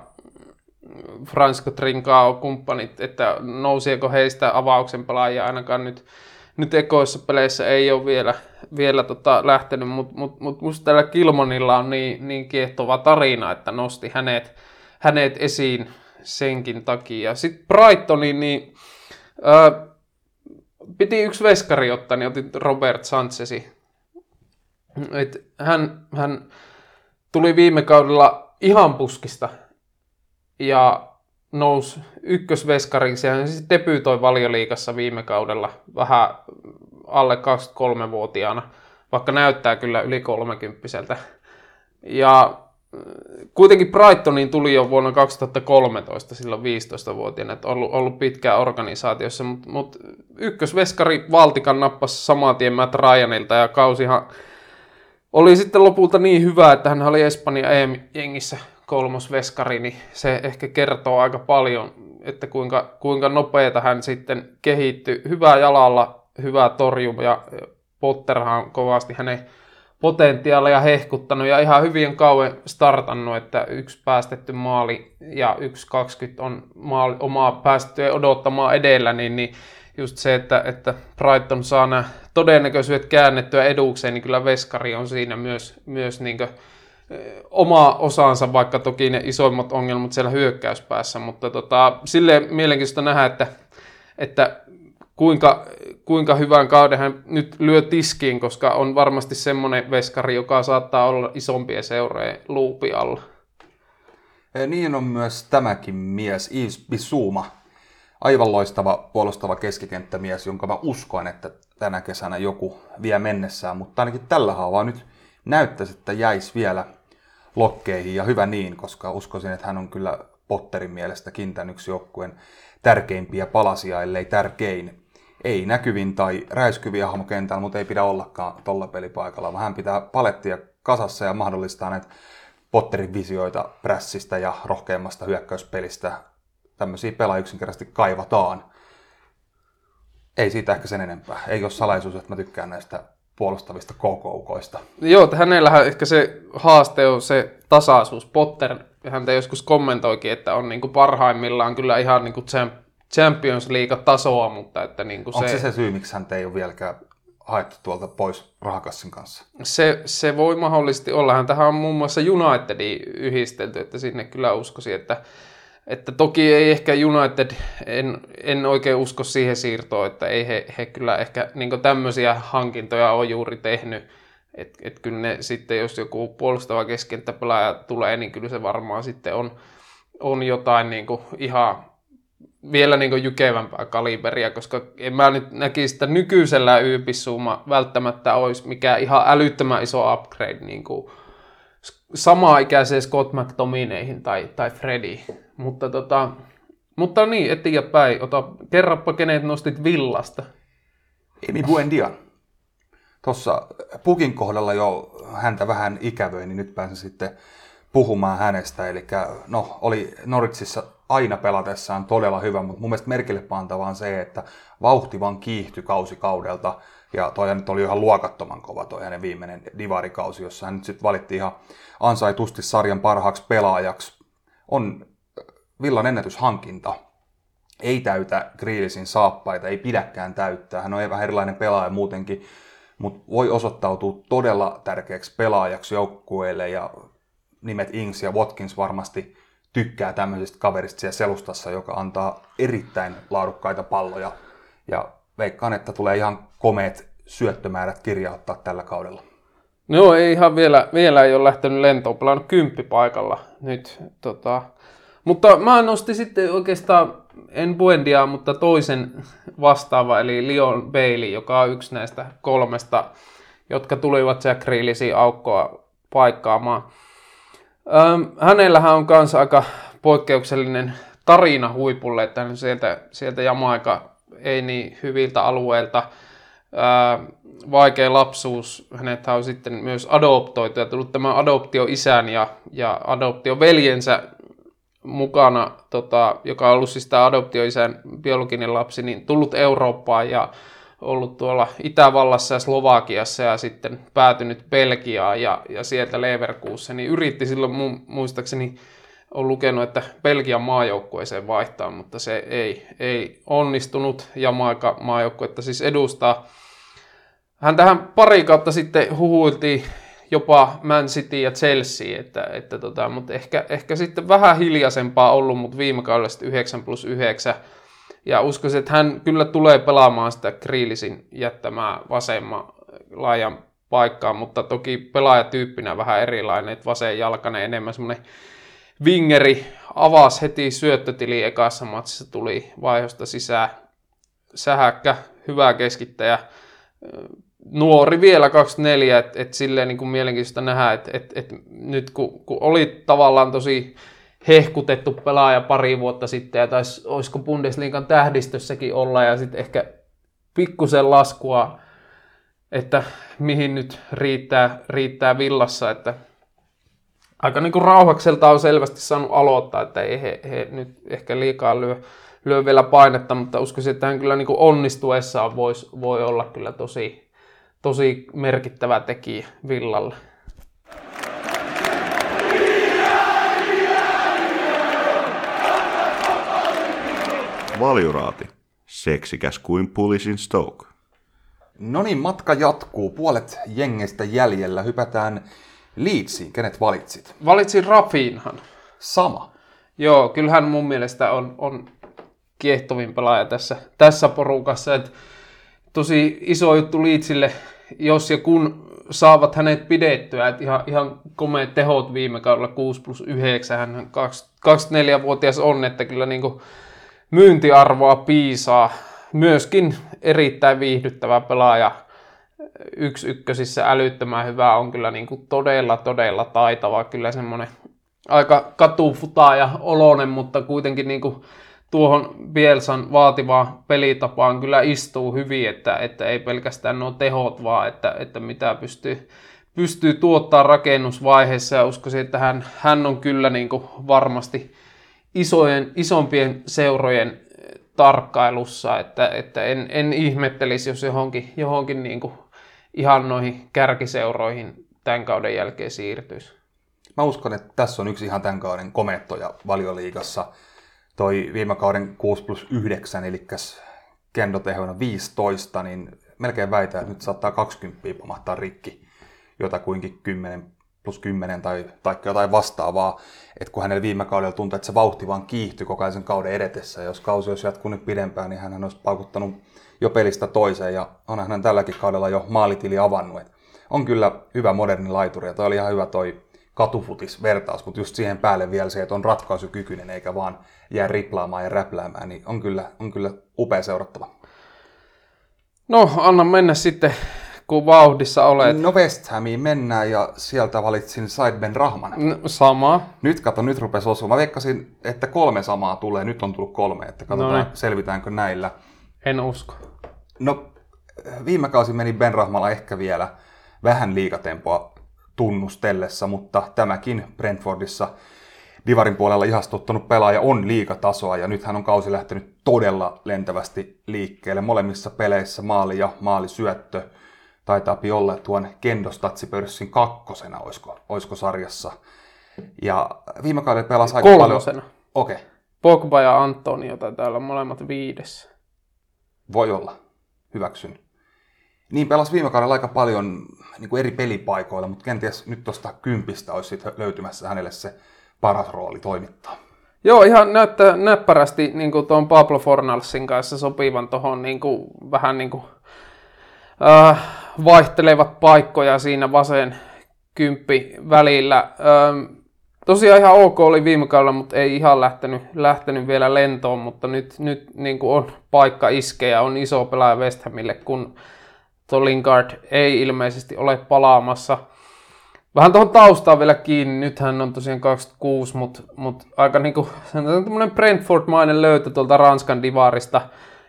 Fransko Trincao kumppanit, että nousieko heistä avauksen pelaajia ainakaan nyt, nyt ekoissa peleissä ei ole vielä, vielä tota lähtenyt, mutta mut, mut musta tällä Kilmonilla on niin, niin kiehtova tarina, että nosti hänet, hänet esiin senkin takia. Sitten Brightonin, niin ää, piti yksi veskari ottaa, niin otin Robert Sanchezi. Et hän, hän tuli viime kaudella ihan puskista ja nousi ykkösveskariksi. Hän siis debyytoi valioliikassa viime kaudella vähän alle 23-vuotiaana, vaikka näyttää kyllä yli 30 Ja kuitenkin Brightonin tuli jo vuonna 2013, silloin 15-vuotiaana, että ollut, ollut pitkään organisaatiossa, mutta mut ykkösveskari Valtikan nappasi saman tien Matt Ryanilta ja kausihan oli sitten lopulta niin hyvä, että hän oli Espanja EM-jengissä kolmosveskari, niin se ehkä kertoo aika paljon, että kuinka, kuinka nopeeta hän sitten kehittyi. Hyvää jalalla, hyvää torjuma ja Potterhan kovasti hänen potentiaalia hehkuttanut ja ihan hyvin kauan startannut, että yksi päästetty maali ja yksi 20 on maali, omaa päästettyä odottamaan edellä, niin, niin just se, että, että Brighton saa nämä todennäköisyydet käännettyä edukseen, niin kyllä Veskari on siinä myös, myös niin kuin, oma osansa, vaikka toki ne isoimmat ongelmat siellä hyökkäyspäässä, mutta tota, silleen mielenkiintoista nähdä, että, että kuinka, kuinka hyvän kauden hän nyt lyö tiskiin, koska on varmasti semmoinen veskari, joka saattaa olla isompien seurojen luupi alla. Niin on myös tämäkin mies, Yves Bissouma. Aivan loistava puolustava keskikenttämies, jonka mä uskon, että tänä kesänä joku vie mennessään, mutta ainakin tällä haavaa nyt näyttäisi, että jäisi vielä lokkeihin ja hyvä niin, koska uskoisin, että hän on kyllä Potterin mielestä kintän yksi joukkueen tärkeimpiä palasia, ellei tärkein ei näkyvin tai räiskyviä hahmo kentällä, mutta ei pidä ollakaan tuolla pelipaikalla, vaan hän pitää palettia kasassa ja mahdollistaa näitä Potterin visioita prässistä ja rohkeammasta hyökkäyspelistä. Tämmöisiä pelaajia yksinkertaisesti kaivataan. Ei siitä ehkä sen enempää. Ei ole salaisuus, että mä tykkään näistä puolustavista kokoukoista. Joo, että hänellähän ehkä se haaste on se tasaisuus. Potter, häntä joskus kommentoikin, että on niin kuin parhaimmillaan kyllä ihan niin kuin Champions League-tasoa, mutta että niin kuin Onko se... se se syy, miksi hän ei ole vieläkään haettu tuolta pois rahakassin kanssa? Se, se voi mahdollisesti olla. Hän tähän on muun muassa Unitedin yhdistelty, että sinne kyllä uskoisin, että, että toki ei ehkä United, en, en oikein usko siihen siirtoon, että ei he, he kyllä ehkä niin tämmöisiä hankintoja ole juuri tehnyt. Että et kyllä ne sitten, jos joku puolustava keskenttäpelaaja tulee, niin kyllä se varmaan sitten on, on jotain niin ihan vielä niin jykevämpää kaliberia, koska en mä nyt näkisi, että nykyisellä YPSUma välttämättä olisi mikään ihan älyttömän iso upgrade niin kuin samaa ikäiseen Scott McTominayhin tai, tai Freddy. Mutta, tota, mutta niin, eteenpäin. Ota, kerrappa, kenet nostit villasta. Emi Buendia. Tuossa Pukin kohdalla jo häntä vähän ikävöi, niin nyt pääsen sitten puhumaan hänestä. Eli no, oli Noritsissa aina pelatessaan todella hyvä, mutta mun mielestä merkille pantavaa on se, että vauhti vaan kiihtyi kausi kaudelta. Ja toi nyt oli ihan luokattoman kova toi hänen viimeinen divarikausi, jossa hän nyt sitten valittiin ihan ansaitusti sarjan parhaaksi pelaajaksi. On Villan ennätyshankinta. Ei täytä Grealisin saappaita, ei pidäkään täyttää. Hän on vähän erilainen pelaaja muutenkin, mutta voi osoittautua todella tärkeäksi pelaajaksi joukkueelle ja nimet Ings ja Watkins varmasti tykkää tämmöisestä kaverista siellä selustassa, joka antaa erittäin laadukkaita palloja. Ja veikkaan, että tulee ihan komeet syöttömäärät kirjauttaa tällä kaudella. No ei ihan vielä, vielä ei ole lähtenyt lentoon, pelannut kymppipaikalla nyt. Tota. Mutta mä nostin sitten oikeastaan, en Buendia, mutta toisen vastaava, eli Leon Bailey, joka on yksi näistä kolmesta, jotka tulivat Reelisin aukkoa paikkaamaan. Ähm, hänellähän on myös aika poikkeuksellinen tarina huipulle, että hän sieltä, sieltä Jamaika ei niin hyviltä alueilta. Ää, vaikea lapsuus. Hänet on sitten myös adoptoitu ja tullut tämä adoptio-isän ja, ja adoptio-veljensä mukana, tota, joka on ollut siis tämä adoptioisän biologinen lapsi, niin tullut Eurooppaan ja ollut tuolla Itävallassa ja Slovakiassa ja sitten päätynyt Belgiaan ja, ja sieltä Leverkusen, niin yritti silloin mun, muistaakseni on lukenut, että Belgian maajoukkueeseen vaihtaa, mutta se ei, ei onnistunut Jamaika maajoukkuetta siis edustaa. Hän tähän pari kautta sitten huhuiltiin jopa Man City ja Chelsea, että, että tota, mutta ehkä, ehkä sitten vähän hiljaisempaa ollut, mutta viime kaudella 9 plus 9. Ja uskoisin, että hän kyllä tulee pelaamaan sitä Kriilisin jättämää vasemman laajan paikkaa, mutta toki pelaajatyyppinä vähän erilainen, että vasen jalkainen enemmän semmoinen wingeri avasi heti syöttötili ekassa matsissa, tuli vaihosta sisään. Sähäkkä, hyvä keskittäjä, nuori vielä 24, että et silleen niin kuin mielenkiintoista nähdä, että et, et nyt kun, kun oli tavallaan tosi hehkutettu pelaaja pari vuotta sitten, ja taisi, olisiko Bundesliigan tähdistössäkin olla, ja sitten ehkä pikkusen laskua, että mihin nyt riittää, riittää villassa, että aika niin kuin rauhakselta on selvästi saanut aloittaa, että ei he, he nyt ehkä liikaa lyö, lyö vielä painetta, mutta uskoisin, että hän kyllä niin kuin onnistuessaan vois, voi olla kyllä tosi, tosi merkittävä tekijä Villalle. Valjuraati. Seksikäs kuin Pulisin Stoke. No niin, matka jatkuu. Puolet jengeistä jäljellä. Hypätään Leedsiin. Kenet valitsit? Valitsin Rafinhan. Sama. Joo, kyllähän mun mielestä on, on kiehtovin pelaaja tässä, tässä porukassa. Et tosi iso juttu Leedsille, jos ja kun saavat hänet pidettyä. Et ihan, ihan komeat tehot viime kaudella 6 plus 9. Hän 24-vuotias on, että kyllä niinku myyntiarvoa piisaa. Myöskin erittäin viihdyttävä pelaaja. Yksi ykkösissä älyttömän hyvä on kyllä niinku todella, todella taitava. Kyllä semmoinen aika katufutaaja olonen, mutta kuitenkin niinku tuohon Bielsan vaativaan pelitapaan kyllä istuu hyvin, että, että ei pelkästään nuo tehot, vaan että, että mitä pystyy, pystyy tuottaa rakennusvaiheessa ja uskoisin, että hän, hän on kyllä niin kuin varmasti isojen, isompien seurojen tarkkailussa, että, että en, en ihmettelisi, jos johonkin, johonkin niin kuin ihan noihin kärkiseuroihin tämän kauden jälkeen siirtyisi. Mä uskon, että tässä on yksi ihan tämän kauden komettoja valioliigassa. Toi viime kauden 6 plus 9, eli kendotehona 15, niin melkein väitän, että nyt saattaa 20 pamahtaa rikki jotakuinkin 10 plus 10 tai, tai jotain vastaavaa. että kun hänellä viime kaudella tuntui, että se vauhti vaan kiihtyi koko ajan sen kauden edetessä. Ja jos kausi olisi jatkunut pidempään, niin hän olisi paukuttanut jo pelistä toiseen. Ja onhan hän tälläkin kaudella jo maalitili avannut. Et on kyllä hyvä moderni laituri ja toi oli ihan hyvä toi katufutis-vertaus, mutta just siihen päälle vielä se, että on ratkaisukykyinen eikä vaan jää riplaamaan ja räpläämään, niin on kyllä, on kyllä upea seurattava. No, anna mennä sitten, kun vauhdissa olet. No West Hamiin mennään ja sieltä valitsin Said Ben Rahman. No, sama. Nyt kato, nyt rupesi osumaan. Mä veikkasin, että kolme samaa tulee. Nyt on tullut kolme, että katsotaan Noniin. selvitäänkö näillä. En usko. No, viime kausi meni Ben Rahmalla ehkä vielä vähän liikatempoa tunnustellessa, mutta tämäkin Brentfordissa Divarin puolella ihastuttanut pelaaja on liikatasoa ja nyt hän on kausi lähtenyt todella lentävästi liikkeelle. Molemmissa peleissä maali ja maalisyöttö taitaa olla tuon Kendostatsipörssin kakkosena, olisiko, olisiko sarjassa. Ja viime kaudella pelasi aika Kolmosena. paljon... Okei, okay, Pogba ja Antonio taitaa olla molemmat viides. voi olla. Hyväksyn. Niin pelasi viime kaudella aika paljon niin kuin eri pelipaikoilla, mutta kenties nyt tuosta kympistä olisi sit löytymässä hänelle se paras rooli toimittaa. Joo, ihan näyttää näppärästi niin kuin tuon Pablo Fornalsin kanssa sopivan tuohon niin kuin, vähän niin kuin, äh, vaihtelevat paikkoja siinä vasen kymppi välillä. Ähm, tosiaan ihan ok oli viime kaudella, mutta ei ihan lähtenyt, lähtenyt vielä lentoon, mutta nyt, nyt niin kuin on paikka iskeä, on iso pelaaja West Hamille, kun tuo Lingard ei ilmeisesti ole palaamassa. Vähän tuohon taustaan vielä kiinni, nyt hän on tosiaan 26, mutta mut aika niinku, tämmöinen Brentford-mainen löytö tuolta Ranskan divarista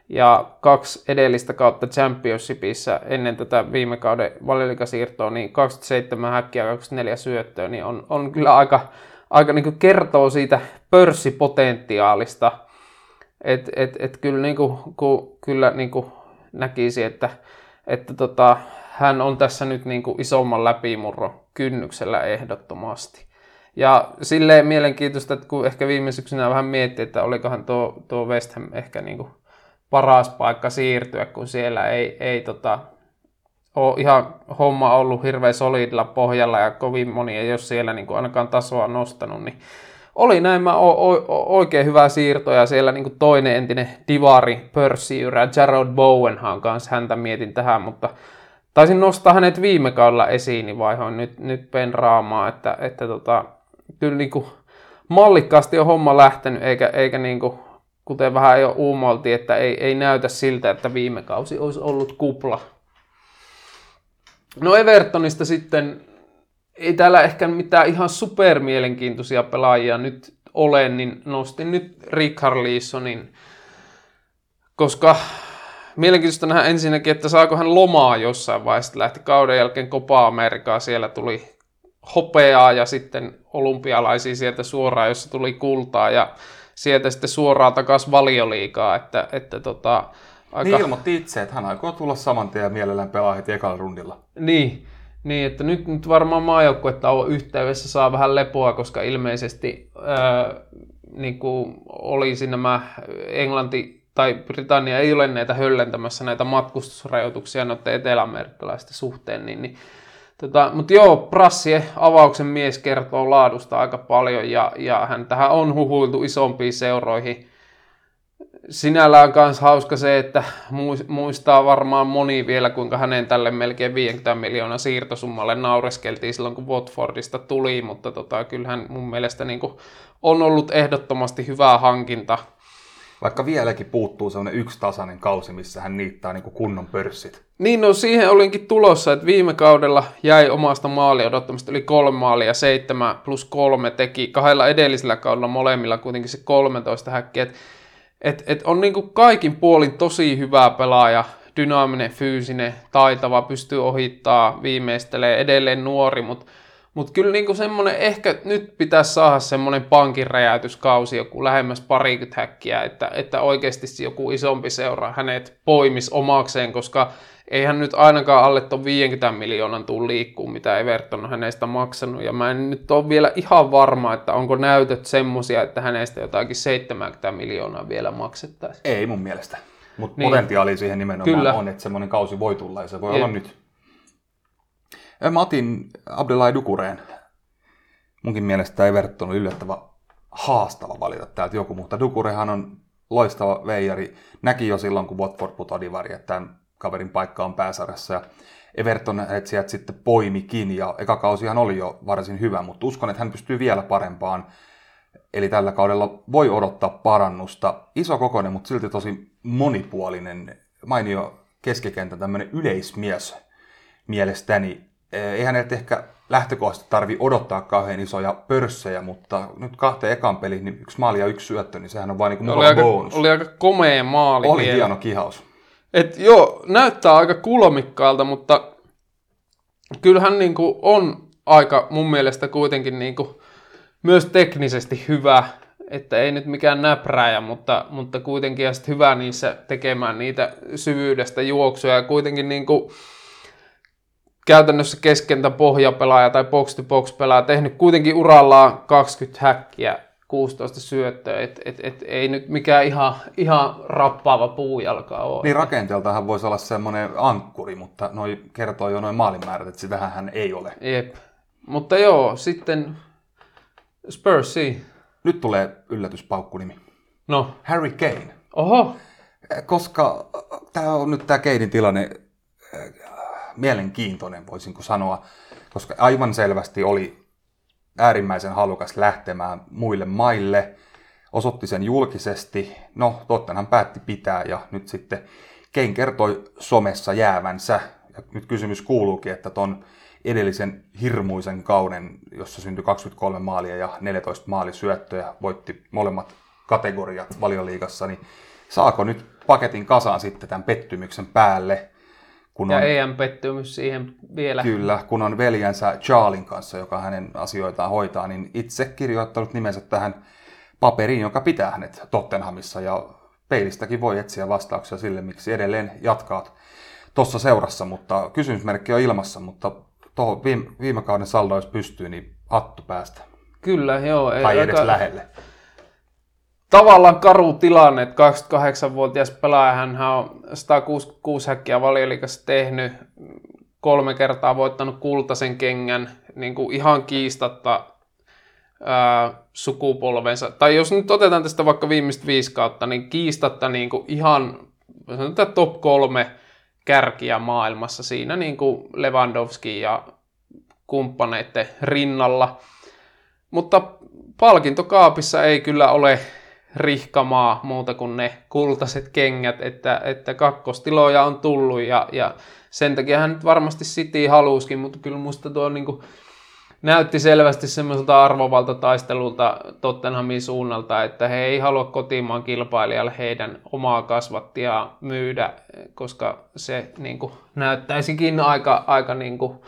ja kaksi edellistä kautta Championshipissa ennen tätä viime kauden valioliikasiirtoa, niin 27 häkkiä ja 24 syöttöä, niin on, on kyllä aika, aika niinku kertoo siitä pörssipotentiaalista. Et, et, et kyllä, niinku, ku, kyllä niinku näkisi, että, että tota, hän on tässä nyt niin kuin isomman läpimurron kynnyksellä ehdottomasti. Ja silleen mielenkiintoista, että kun ehkä viime syksynä vähän miettii, että olikohan tuo, tuo West Ham ehkä niin kuin paras paikka siirtyä, kun siellä ei, ei tota, ole ihan homma ollut hirveän solidilla pohjalla ja kovin moni ei ole siellä niin kuin ainakaan tasoa nostanut, niin oli näin. Mä o- o- oikein hyvä siirto ja siellä niin kuin toinen entinen divari, pörssiyyrä, Jared Bowenhan kanssa häntä mietin tähän, mutta taisin nostaa hänet viime kaudella esiin, niin vaihoin nyt, nyt pen raamaa, että, että tota, kyllä niin kuin mallikkaasti on homma lähtenyt, eikä, eikä niin kuin, kuten vähän jo uumoltiin, että ei, ei näytä siltä, että viime kausi olisi ollut kupla. No Evertonista sitten, ei täällä ehkä mitään ihan supermielenkiintoisia pelaajia nyt ole, niin nostin nyt Richard Leesonin, koska mielenkiintoista nähdä ensinnäkin, että saako hän lomaa jossain vaiheessa. Lähti kauden jälkeen Copa Amerikaa, siellä tuli hopeaa ja sitten olympialaisia sieltä suoraan, jossa tuli kultaa ja sieltä sitten suoraan takaisin valioliikaa, että, että tota, aika... Niin ilmoitti itse, että hän aikoo tulla saman tien ja mielellään pelaa heti ekalla rundilla. Niin, niin että nyt, nyt varmaan maajoukkuetta on yhteydessä saa vähän lepoa, koska ilmeisesti ää, niin kuin olisi nämä Englanti tai Britannia ei ole näitä höllentämässä näitä matkustusrajoituksia noiden eteläamerikkalaisten suhteen, niin, niin Tota, mutta joo, Prassie, avauksen mies, kertoo laadusta aika paljon ja, ja hän tähän on huhuiltu isompiin seuroihin. Sinällään myös hauska se, että muistaa varmaan moni vielä, kuinka hänen tälle melkein 50 miljoonaa siirtosummalle naureskeltiin silloin, kun Watfordista tuli, mutta tota, kyllähän mun mielestä niin on ollut ehdottomasti hyvä hankinta vaikka vieläkin puuttuu sellainen yksi tasainen kausi, missä hän niittää niin kunnon pörssit. Niin, no siihen olinkin tulossa, että viime kaudella jäi omasta maalia odottamasta yli kolme maalia, seitsemän plus kolme teki kahdella edellisellä kaudella molemmilla kuitenkin se 13 häkkiä. Että et, et on niin kaikin puolin tosi hyvä pelaaja, dynaaminen, fyysinen, taitava, pystyy ohittaa, viimeistelee, edelleen nuori, mutta mutta kyllä niinku semmoinen, ehkä nyt pitäisi saada semmoinen pankin räjäytyskausi, joku lähemmäs parikymmentä häkkiä, että, että oikeasti joku isompi seura hänet poimis omakseen, koska eihän nyt ainakaan alle tuon 50 miljoonan tuu liikkuu, mitä Everton on hänestä maksanut. Ja mä en nyt ole vielä ihan varma, että onko näytöt semmosia, että hänestä jotakin 70 miljoonaa vielä maksettaisiin. Ei mun mielestä. Mutta niin. potentiaali siihen nimenomaan Kyllä. on, että semmoinen kausi voi tulla ja se voi Jep. olla nyt. Mä otin Abdelai Dukureen. Munkin mielestä Everton on yllättävän haastava valita täältä joku, mutta Dukurehan on loistava veijari. Näki jo silloin, kun Watford divari, että tämän kaverin paikka on pääsarjassa. Ja Everton sieltä sitten poimikin, ja eka kausihan oli jo varsin hyvä, mutta uskon, että hän pystyy vielä parempaan. Eli tällä kaudella voi odottaa parannusta. Iso kokoinen, mutta silti tosi monipuolinen, mainio keskikentän tämmöinen yleismies mielestäni ei häneltä ehkä lähtökohtaisesti tarvi odottaa kauhean isoja pörssejä, mutta nyt kahteen ekan peliin, niin yksi maali ja yksi syöttö, niin sehän on vain niin oli aika, bonus. Oli aika komea maali Oli vielä. hieno kihaus. Et joo, näyttää aika kulmikkaalta, mutta kyllähän niin kuin on aika mun mielestä kuitenkin niin kuin myös teknisesti hyvä, että ei nyt mikään näpräjä, mutta, mutta kuitenkin ja hyvä niissä tekemään niitä syvyydestä juoksuja ja kuitenkin niin kuin, käytännössä keskentä pohjapelaaja tai box-to-box pelaaja, tehnyt kuitenkin urallaan 20 häkkiä, 16 syöttöä, et, et, et, ei nyt mikään ihan, ihan rappaava puujalka ole. Niin rakenteeltahan voisi olla semmoinen ankkuri, mutta noi kertoo jo noin maalimäärät, että sitähän hän ei ole. Jep. Mutta joo, sitten Spursi. Nyt tulee yllätyspaukkунimi. No. Harry Kane. Oho. Koska tämä on nyt tämä Kanein tilanne mielenkiintoinen, voisinko sanoa, koska aivan selvästi oli äärimmäisen halukas lähtemään muille maille, osoitti sen julkisesti, no Tottenham päätti pitää ja nyt sitten Kein kertoi somessa jäävänsä. Ja nyt kysymys kuuluukin, että ton edellisen hirmuisen kauden, jossa syntyi 23 maalia ja 14 maalisyöttöjä, voitti molemmat kategoriat valioliigassa, niin saako nyt paketin kasaan sitten tämän pettymyksen päälle? Kun ja on, EM-pettymys siihen vielä. Kyllä, kun on veljensä Charlin kanssa, joka hänen asioitaan hoitaa, niin itse kirjoittanut nimensä tähän paperiin, joka pitää hänet Tottenhamissa. Ja peilistäkin voi etsiä vastauksia sille, miksi edelleen jatkaat tuossa seurassa, mutta kysymysmerkki on ilmassa, mutta tuohon viime, viime kauden saldo, jos pystyy, niin hattu päästä. Kyllä, joo. ei Tai edes aika- lähelle. Tavallaan karu tilanne, että 28-vuotias pelaaja, hän on 106 häkkiä valioliikassa tehnyt, kolme kertaa voittanut kultaisen kengän, niin kuin ihan kiistatta ää, sukupolvensa. Tai jos nyt otetaan tästä vaikka viimeistä viisi kautta, niin kiistatta niin kuin ihan sanotaan top kolme kärkiä maailmassa siinä niin kuin Lewandowski ja kumppaneiden rinnalla. Mutta palkintokaapissa ei kyllä ole rihkamaa muuta kuin ne kultaiset kengät, että, että kakkostiloja on tullut ja, ja sen takia hän nyt varmasti City haluskin, mutta kyllä musta tuo niin kuin näytti selvästi semmoiselta arvovaltataistelulta Tottenhamin suunnalta, että he ei halua kotimaan kilpailijalle heidän omaa kasvattia myydä, koska se niin kuin, näyttäisikin aika, aika niin kuin,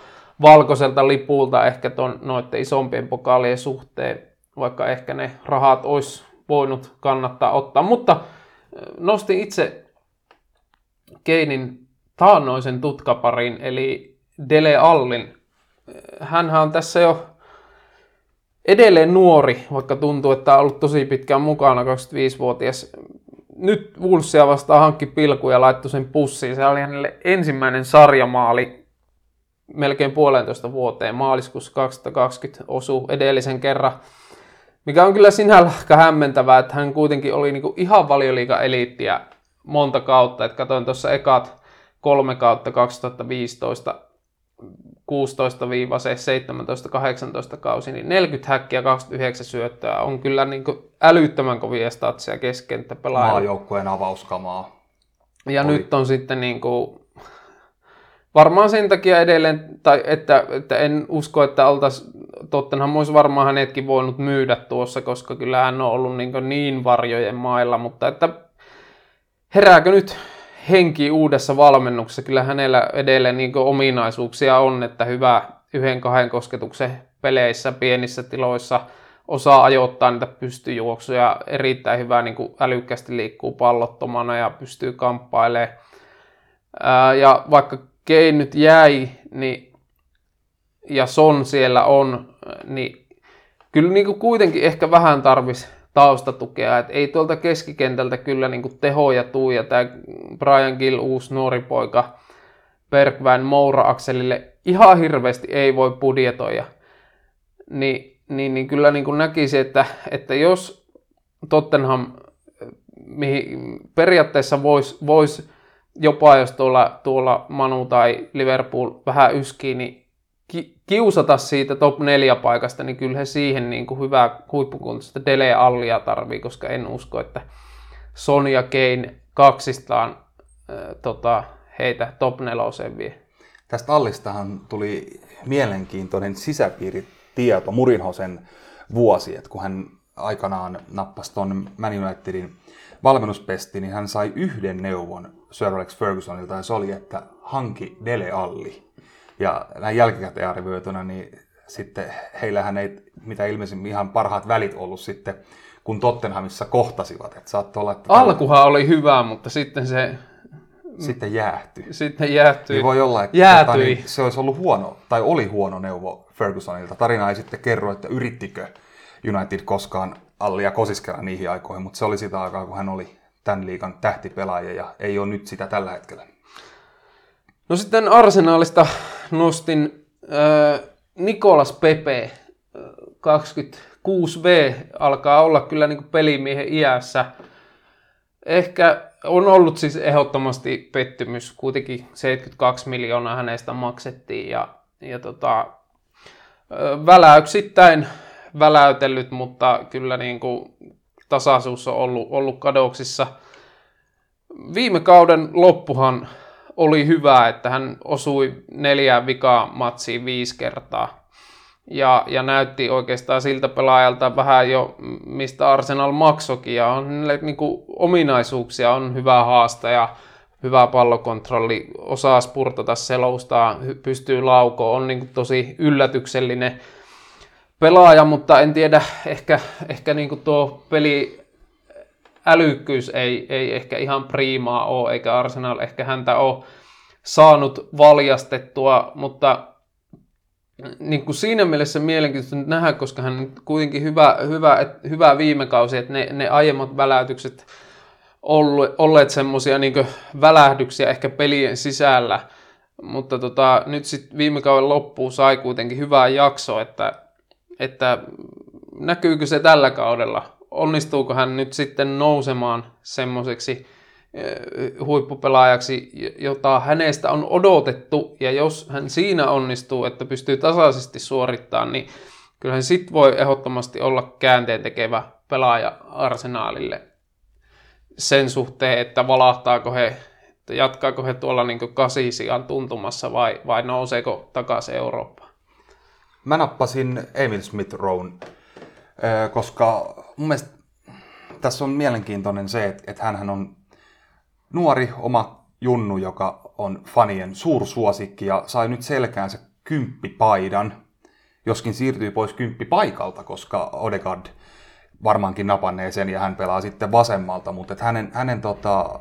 valkoiselta lipulta ehkä ton, noiden isompien pokaalien suhteen, vaikka ehkä ne rahat olisi voinut kannattaa ottaa. Mutta äh, nostin itse Keinin taannoisen tutkaparin, eli Dele Allin. Hänhän on tässä jo edelleen nuori, vaikka tuntuu, että on ollut tosi pitkään mukana, 25-vuotias. Nyt Wolvesia vastaan hankki pilku ja laittoi sen pussiin. Se oli hänelle ensimmäinen sarjamaali melkein puolentoista vuoteen. Maaliskuussa 2020 osui edellisen kerran. Mikä on kyllä sinällä aika hämmentävää, että hän kuitenkin oli niinku ihan valioliiga eliittiä monta kautta. Et katsoin tuossa ekat kolme kautta 2015 16-17-18 kausi, niin 40 häkkiä 29 syöttöä on kyllä niin kuin älyttömän kovia statsia keskenttäpelaajia. Maajoukkueen avauskamaa. Ja Oli. nyt on sitten niin kuin, varmaan sen takia edelleen, tai että, että en usko, että oltaisiin, Tottenham olisi varmaan hänetkin voinut myydä tuossa, koska kyllä hän on ollut niin, niin varjojen mailla, mutta että herääkö nyt henki uudessa valmennuksessa? Kyllä hänellä edelleen niin ominaisuuksia on, että hyvä yhden kahden kosketuksen peleissä, pienissä tiloissa, osaa ajoittaa niitä pystyjuoksuja, erittäin hyvä niin älykkästi liikkuu pallottomana ja pystyy kamppailemaan. Ää, ja vaikka Kane nyt jäi, niin, ja Son siellä on, niin kyllä niin kuin kuitenkin ehkä vähän tarvisi taustatukea, että ei tuolta keskikentältä kyllä niin kuin tehoja tuu, ja tämä Brian Gill, uusi nuori poika, Bergvän Moura-akselille ihan hirveästi ei voi budjetoida, niin, niin, niin kyllä niin kuin näkisi, että, että jos Tottenham mihin periaatteessa voisi vois jopa, jos tuolla, tuolla Manu tai Liverpool vähän yskii, niin kiusata siitä top 4 paikasta, niin kyllä he siihen niin kuin hyvää huippukuntoista Dele Allia tarvii, koska en usko, että Son ja Kane kaksistaan äh, tota, heitä top 4 vie. Tästä Allistahan tuli mielenkiintoinen sisäpiiritieto Murinhosen vuosi, että kun hän aikanaan nappasi tuon Man Unitedin valmennuspesti, niin hän sai yhden neuvon Sir Alex Fergusonilta, ja se oli, että hanki Dele Alli. Ja näin jälkikäteen arvioituna, niin sitten heillähän ei mitä ilmeisimmin ihan parhaat välit ollut sitten, kun Tottenhamissa kohtasivat. Että saattoi olla, että Alkuhan oli hyvä, mutta sitten se sitten jäähtyi. sitten jäätyi. Niin voi olla, että Jäätyi. tota, niin se olisi ollut huono, tai oli huono neuvo Fergusonilta. Tarina ei sitten kerro, että yrittikö United koskaan Allia kosiskella niihin aikoihin, mutta se oli sitä aikaa, kun hän oli tämän liikan tähtipelaaja ja ei ole nyt sitä tällä hetkellä. No sitten Arsenaalista nostin äh, Nikolas Pepe, äh, 26V, alkaa olla kyllä niin kuin pelimiehen iässä. Ehkä on ollut siis ehdottomasti pettymys, kuitenkin 72 miljoonaa hänestä maksettiin ja, ja tota, äh, väläyksittäin väläytellyt, mutta kyllä niin kuin tasaisuus on ollut, ollut kadoksissa. Viime kauden loppuhan oli hyvä, että hän osui neljään vikaa matsiin viisi kertaa. Ja, ja näytti oikeastaan siltä pelaajalta vähän jo, mistä Arsenal maksokin. Ja on niin kuin, ominaisuuksia, on hyvä haastaja, hyvä pallokontrolli, osaa spurtata seloustaa, hy- pystyy laukoon, on niin kuin, tosi yllätyksellinen pelaaja, mutta en tiedä, ehkä, ehkä niin kuin tuo peli älykkyys ei, ei ehkä ihan priimaa ole, eikä Arsenal ehkä häntä ole saanut valjastettua, mutta niin kuin siinä mielessä mielenkiintoista nyt nähdä, koska hän kuitenkin hyvä, hyvä, et, hyvä viime kausi, että ne, ne aiemmat väläytykset olleet, olleet semmoisia niin välähdyksiä ehkä pelien sisällä, mutta tota, nyt sitten viime kauden loppuun sai kuitenkin hyvää jaksoa, että, että näkyykö se tällä kaudella? Onnistuuko hän nyt sitten nousemaan semmoiseksi eh, huippupelaajaksi, jota hänestä on odotettu, ja jos hän siinä onnistuu, että pystyy tasaisesti suorittamaan, niin kyllähän sit voi ehdottomasti olla käänteen tekevä pelaaja arsenaalille sen suhteen, että valahtaako he, että jatkaako he tuolla niin kasisian tuntumassa vai, vai nouseeko takaisin Eurooppaan. Mä nappasin Emil Smith Rowe, koska mun mielestä tässä on mielenkiintoinen se, että, että hän on nuori oma junnu, joka on fanien suursuosikki ja sai nyt selkäänsä kymppipaidan, joskin siirtyi pois kymppipaikalta, koska Odegaard varmaankin napannee sen ja hän pelaa sitten vasemmalta, mutta että hänen, hänen tota,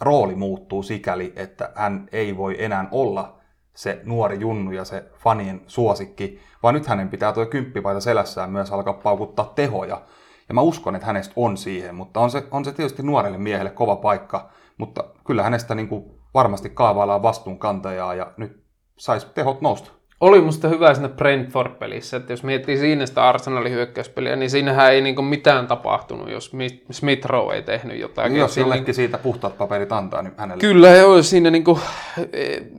rooli muuttuu sikäli, että hän ei voi enää olla se nuori junnu ja se fanien suosikki, vaan nyt hänen pitää tuo kymppipaita selässään myös alkaa paukuttaa tehoja. Ja mä uskon, että hänestä on siihen, mutta on se, on se tietysti nuorelle miehelle kova paikka, mutta kyllä hänestä niin kuin varmasti kaavaillaan vastuunkantajaa ja nyt saisi tehot nousta. Oli musta hyvä siinä Brentford-pelissä, että jos miettii siinä sitä Arsenalin hyökkäyspeliä, niin siinähän ei niinku mitään tapahtunut, jos Smith Rowe ei tehnyt jotain. Jos jollekin niin... siitä puhtaat paperit antaa niin hänelle. Kyllä, joo, siinä niinku,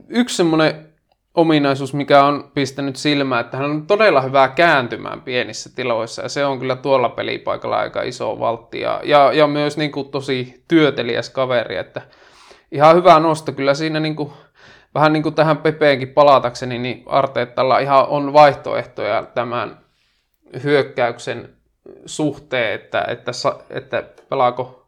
yksi semmoinen ominaisuus, mikä on pistänyt silmään, että hän on todella hyvää kääntymään pienissä tiloissa, ja se on kyllä tuolla pelipaikalla aika iso valtti, ja, ja, ja myös niinku tosi työtelijäs kaveri, että ihan hyvä nosto. Kyllä siinä niinku, vähän niin kuin tähän Pepeenkin palatakseni, niin Arteettalla ihan on vaihtoehtoja tämän hyökkäyksen suhteen, että, että, että pelaako,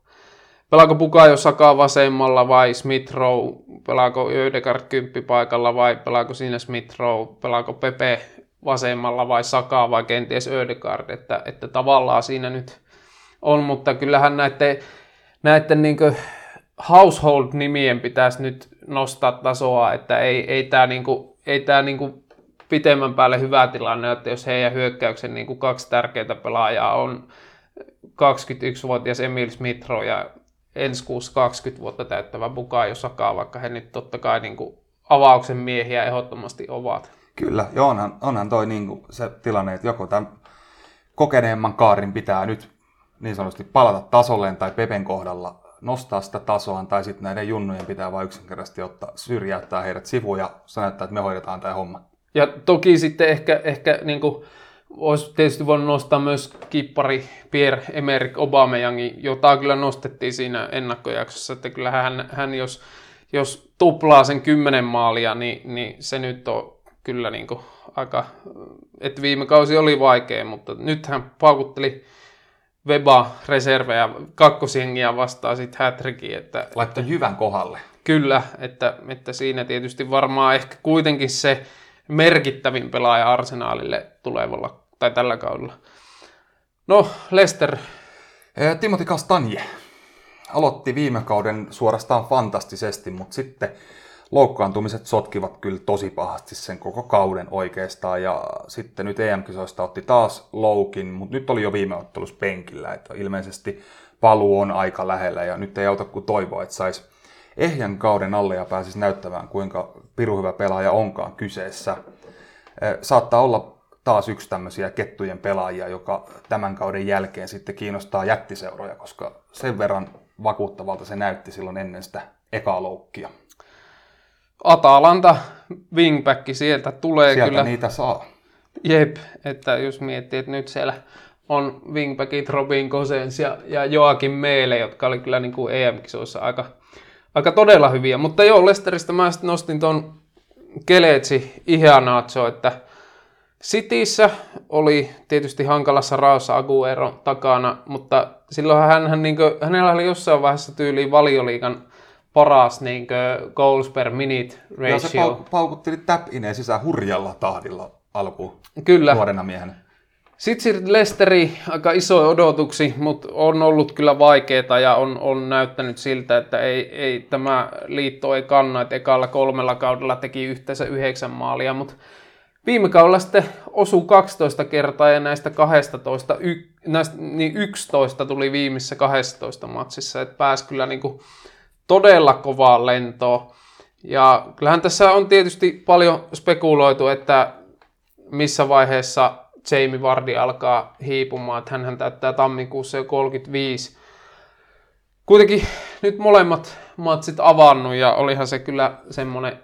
pelaako Bukayo Saka vasemmalla vai Smith Rowe, pelaako Ödegard kymppipaikalla vai pelaako siinä Smith Rowe, pelaako Pepe vasemmalla vai Saka vai kenties Ödegard, että, että tavallaan siinä nyt on, mutta kyllähän näiden, näiden niin household-nimien pitäisi nyt nostaa tasoa, että ei, ei tämä niinku, ei tää niinku pitemmän päälle hyvä tilanne, että jos heidän hyökkäyksen niinku kaksi tärkeää pelaajaa on 21-vuotias Emil Smithro ja ensi kuussa 20 vuotta täyttävä Bukayo Saka, vaikka he nyt totta kai niinku avauksen miehiä ehdottomasti ovat. Kyllä, ja onhan, onhan toi niinku se tilanne, että joko tämän kokeneemman kaarin pitää nyt niin sanotusti palata tasolleen tai Pepen kohdalla nostaa sitä tasoa, tai sitten näiden junnujen pitää vain yksinkertaisesti ottaa, syrjäyttää heidät sivuun ja sanoa, että me hoidetaan tämä homma. Ja toki sitten ehkä, ehkä niin kuin, olisi tietysti voinut nostaa myös kippari Pierre-Emerick Aubameyangin, jota kyllä nostettiin siinä ennakkojaksossa, että kyllä hän, hän jos, jos tuplaa sen kymmenen maalia, niin, niin se nyt on kyllä niin kuin aika, että viime kausi oli vaikea, mutta nyt hän paukutteli Weba reservejä kakkosjengiä vastaan sitten hätrikin. Että, Laittoi että, jyvän kohdalle. Kyllä, että, että siinä tietysti varmaan ehkä kuitenkin se merkittävin pelaaja arsenaalille tulevalla tai tällä kaudella. No, Lester. Timothy Castanje aloitti viime kauden suorastaan fantastisesti, mutta sitten loukkaantumiset sotkivat kyllä tosi pahasti sen koko kauden oikeastaan. Ja sitten nyt EM-kisoista otti taas loukin, mutta nyt oli jo viime ottelussa penkillä. Että ilmeisesti paluu on aika lähellä ja nyt ei auta kuin toivoa, että saisi ehjän kauden alle ja pääsisi näyttämään, kuinka piru hyvä pelaaja onkaan kyseessä. Saattaa olla taas yksi tämmöisiä kettujen pelaajia, joka tämän kauden jälkeen sitten kiinnostaa jättiseuroja, koska sen verran vakuuttavalta se näytti silloin ennen sitä ekaa loukkia. Atalanta wingback sieltä tulee sieltä kyllä. niitä saa. Jep, että jos miettii, että nyt siellä on wingbackit Robin Kosens ja, ja Joakin Meele, jotka oli kyllä niin kuin EM-kisoissa aika, aika todella hyviä. Mutta joo, Lesteristä mä sitten nostin tuon Keletsi Iheanaatso, että Cityssä oli tietysti hankalassa raossa Aguero takana, mutta silloin hän, hän niin kuin, hänellä oli jossain vaiheessa tyyliin valioliikan paras niin goals per minute ratio. Ja se pauk- paukutteli tap sisään hurjalla tahdilla alkuun Kyllä. nuorena miehenä. Sitten siirryt Lesteri, aika iso odotuksi, mutta on ollut kyllä vaikeaa ja on, on näyttänyt siltä, että ei, ei, tämä liitto ei kanna, että ekalla kolmella kaudella teki yhteensä yhdeksän maalia, mutta viime kaudella sitten osui 12 kertaa ja näistä 12, y, näistä, niin 11 tuli viimeisessä 12 matsissa, että pääsi kyllä niin kuin todella kovaa lentoa. Ja kyllähän tässä on tietysti paljon spekuloitu, että missä vaiheessa Jamie Vardy alkaa hiipumaan, että hän täyttää tammikuussa jo 35. Kuitenkin nyt molemmat matsit avannut ja olihan se kyllä semmoinen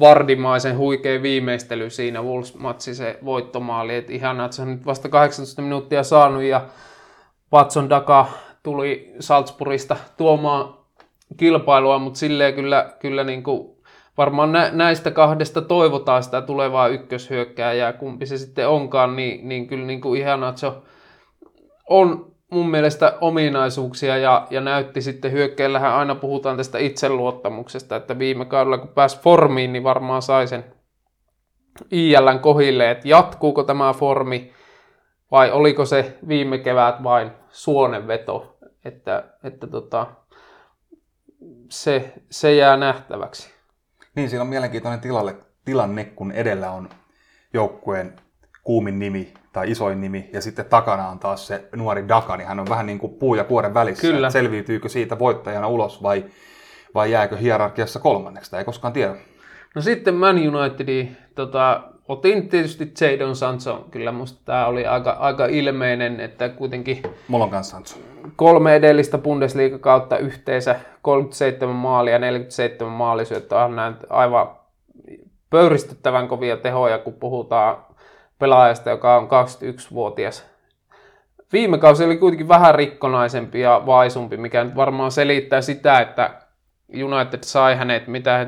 Vardimaisen huikea viimeistely siinä Wolves-matsi se voittomaali. Et ihanaa, että se on nyt vasta 18 minuuttia saanut ja Watson Daka tuli Salzburgista tuomaan kilpailua, mutta silleen kyllä, kyllä niin kuin varmaan nä- näistä kahdesta toivotaan sitä tulevaa ykköshyökkääjää, kumpi se sitten onkaan, niin, niin kyllä niin kuin se on mun mielestä ominaisuuksia ja, ja näytti sitten hyökkäillähän aina puhutaan tästä itseluottamuksesta, että viime kaudella kun pääsi formiin, niin varmaan sai sen ILN kohille, että jatkuuko tämä formi vai oliko se viime kevät vain suonenveto, että, että tota, se, se jää nähtäväksi. Niin, siinä on mielenkiintoinen tilalle, tilanne, kun edellä on joukkueen kuumin nimi tai isoin nimi, ja sitten takana on taas se nuori Daka, niin hän on vähän niin kuin puu ja kuoren välissä. Kyllä. Selviytyykö siitä voittajana ulos vai, vai jääkö hierarkiassa kolmanneksi, tai ei koskaan tiedä. No sitten Man Unitedi, tota, otin tietysti Jadon Sancho, kyllä musta tämä oli aika, aika ilmeinen, että kuitenkin... Mulla on kanssa Sancho. Kolme edellistä Bundesliga-kautta yhteensä 37 maalia, 47 maalisyöttöä on näin aivan pöyristyttävän kovia tehoja, kun puhutaan pelaajasta, joka on 21-vuotias. Viime kausi oli kuitenkin vähän rikkonaisempi ja vaisumpi, mikä nyt varmaan selittää sitä, että United sai hänet, mitä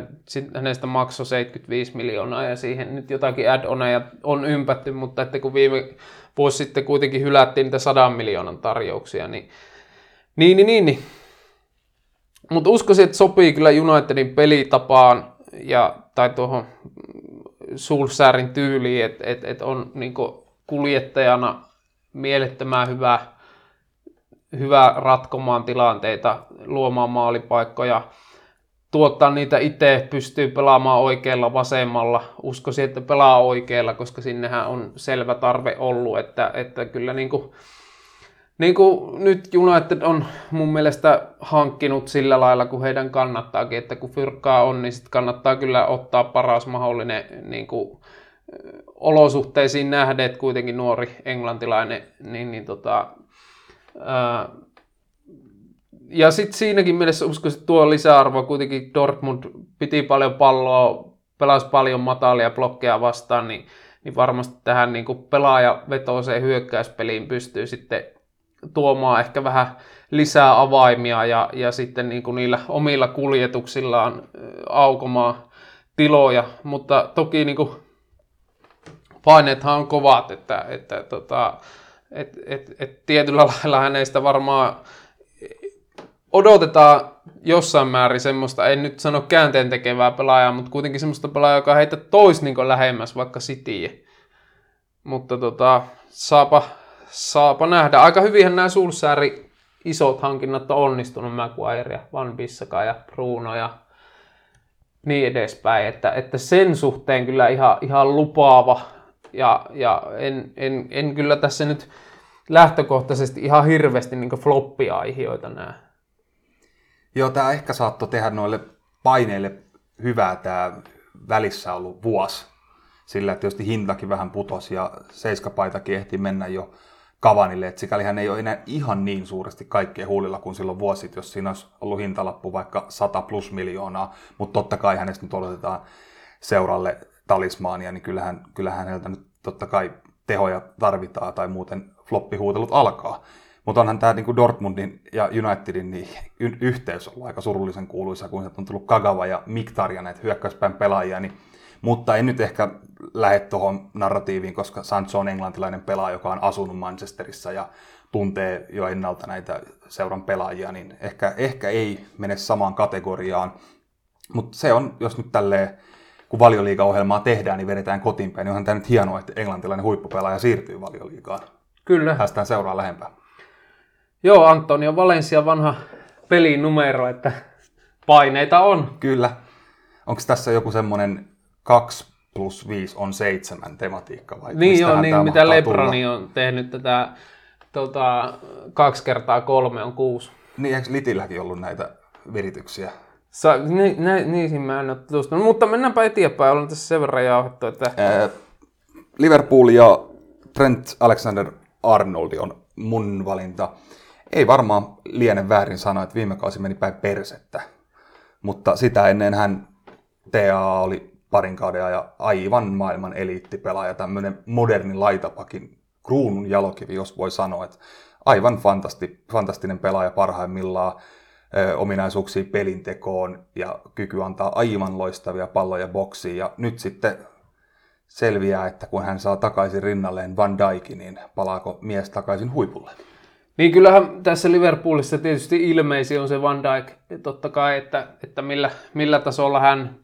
hänestä maksoi 75 miljoonaa ja siihen nyt jotakin add-oneja on ympätty, mutta että kun viime vuosi sitten kuitenkin hylättiin niitä 100 miljoonan tarjouksia, niin niin, niin, niin. niin. Mutta uskoisin, että sopii kyllä Unitedin pelitapaan ja, tai tuohon Sulsäärin tyyliin, että et, et on niinku kuljettajana mielettömän hyvä, hyvä ratkomaan tilanteita, luomaan maalipaikkoja, tuottaa niitä itse, pystyy pelaamaan oikealla vasemmalla. Uskoisin, että pelaa oikealla, koska sinnehän on selvä tarve ollut, että, että kyllä niin kuin, niin kuin nyt United on mun mielestä hankkinut sillä lailla, kun heidän kannattaakin, että kun fyrkkaa on, niin sitten kannattaa kyllä ottaa paras mahdollinen niin kuin, olosuhteisiin nähden, että kuitenkin nuori englantilainen, niin, niin tota, ää, ja sitten siinäkin mielessä uskoisin, että tuo lisäarvo kuitenkin Dortmund piti paljon palloa, pelasi paljon matalia blokkeja vastaan, niin, niin varmasti tähän niin kuin pelaajavetoiseen hyökkäyspeliin pystyy sitten tuomaan ehkä vähän lisää avaimia ja, ja sitten niin kuin niillä omilla kuljetuksillaan aukomaan tiloja, mutta toki niin kuin paineethan on kovat, että, että tota, et, et, et tietyllä lailla hänestä varmaan odotetaan jossain määrin semmoista, en nyt sano käänteen tekevää pelaajaa, mutta kuitenkin semmoista pelaajaa, joka heitä tois niin lähemmäs vaikka City. Mutta tota, saapa, saapa nähdä. Aika hyvinhän nämä Sulsääri isot hankinnat on onnistunut, Maguire ja Van Bissaka ja Bruno ja niin edespäin, että, että sen suhteen kyllä ihan, ihan lupaava ja, ja en, en, en, kyllä tässä nyt lähtökohtaisesti ihan hirveästi niin floppia-aiheita näe. Joo, tämä ehkä saattoi tehdä noille paineille hyvää tämä välissä ollut vuosi. Sillä tietysti hintakin vähän putosi ja seiskapaitakin ehti mennä jo Kavanille, että sikäli hän ei ole enää ihan niin suuresti kaikkien huulilla kuin silloin vuosit, jos siinä olisi ollut hintalappu vaikka 100 plus miljoonaa, mutta totta kai hänestä nyt odotetaan seuralle talismaania, niin kyllähän, kyllähän häneltä nyt totta kai tehoja tarvitaan tai muuten floppihuutelut alkaa. Mutta onhan tämä niinku Dortmundin ja Unitedin niin y- yhteys ollut aika surullisen kuuluisa, kun on tullut Kagawa ja Miktarja näitä hyökkäyspäin pelaajia, niin mutta en nyt ehkä lähde tuohon narratiiviin, koska Sancho on englantilainen pelaaja, joka on asunut Manchesterissa ja tuntee jo ennalta näitä seuran pelaajia, niin ehkä, ehkä ei mene samaan kategoriaan. Mutta se on, jos nyt tälleen kun valioliigaohjelmaa tehdään, niin vedetään kotiin päin, niin onhan tämä nyt hienoa, että englantilainen huippupelaaja siirtyy valioliigaan. Kyllä. Päästään seuraa lähempää. Joo, Antonio Valencia vanha pelinumero, että paineita on. Kyllä. Onko tässä joku semmoinen 2 plus 5 on 7 tematiikka vai Niin joo, niin mitä Lebroni tulla? on tehnyt tätä tota, kaksi kertaa kolme on kuusi. Niin, eikö Litilläkin ollut näitä virityksiä? Sa, ni, ni, niihin mä en ole tutustunut, mutta mennäänpä eteenpäin, olen tässä sen verran jauhettu, että Ää, Liverpool ja Trent Alexander-Arnoldi on mun valinta. Ei varmaan liene väärin sanoa, että viime kausi meni päin persettä. Mutta sitä ennen hän TA oli parin kauden ja aivan maailman eliittipelaaja, tämmöinen moderni laitapakin kruunun jalokivi, jos voi sanoa, että aivan fantasti, fantastinen pelaaja parhaimmillaan, ominaisuuksia pelintekoon ja kyky antaa aivan loistavia palloja boksiin. Ja nyt sitten selviää, että kun hän saa takaisin rinnalleen Van Dijkin, niin palaako mies takaisin huipulle? Niin kyllähän tässä Liverpoolissa tietysti ilmeisi on se Van Dijk, totta kai, että, että millä, millä tasolla hän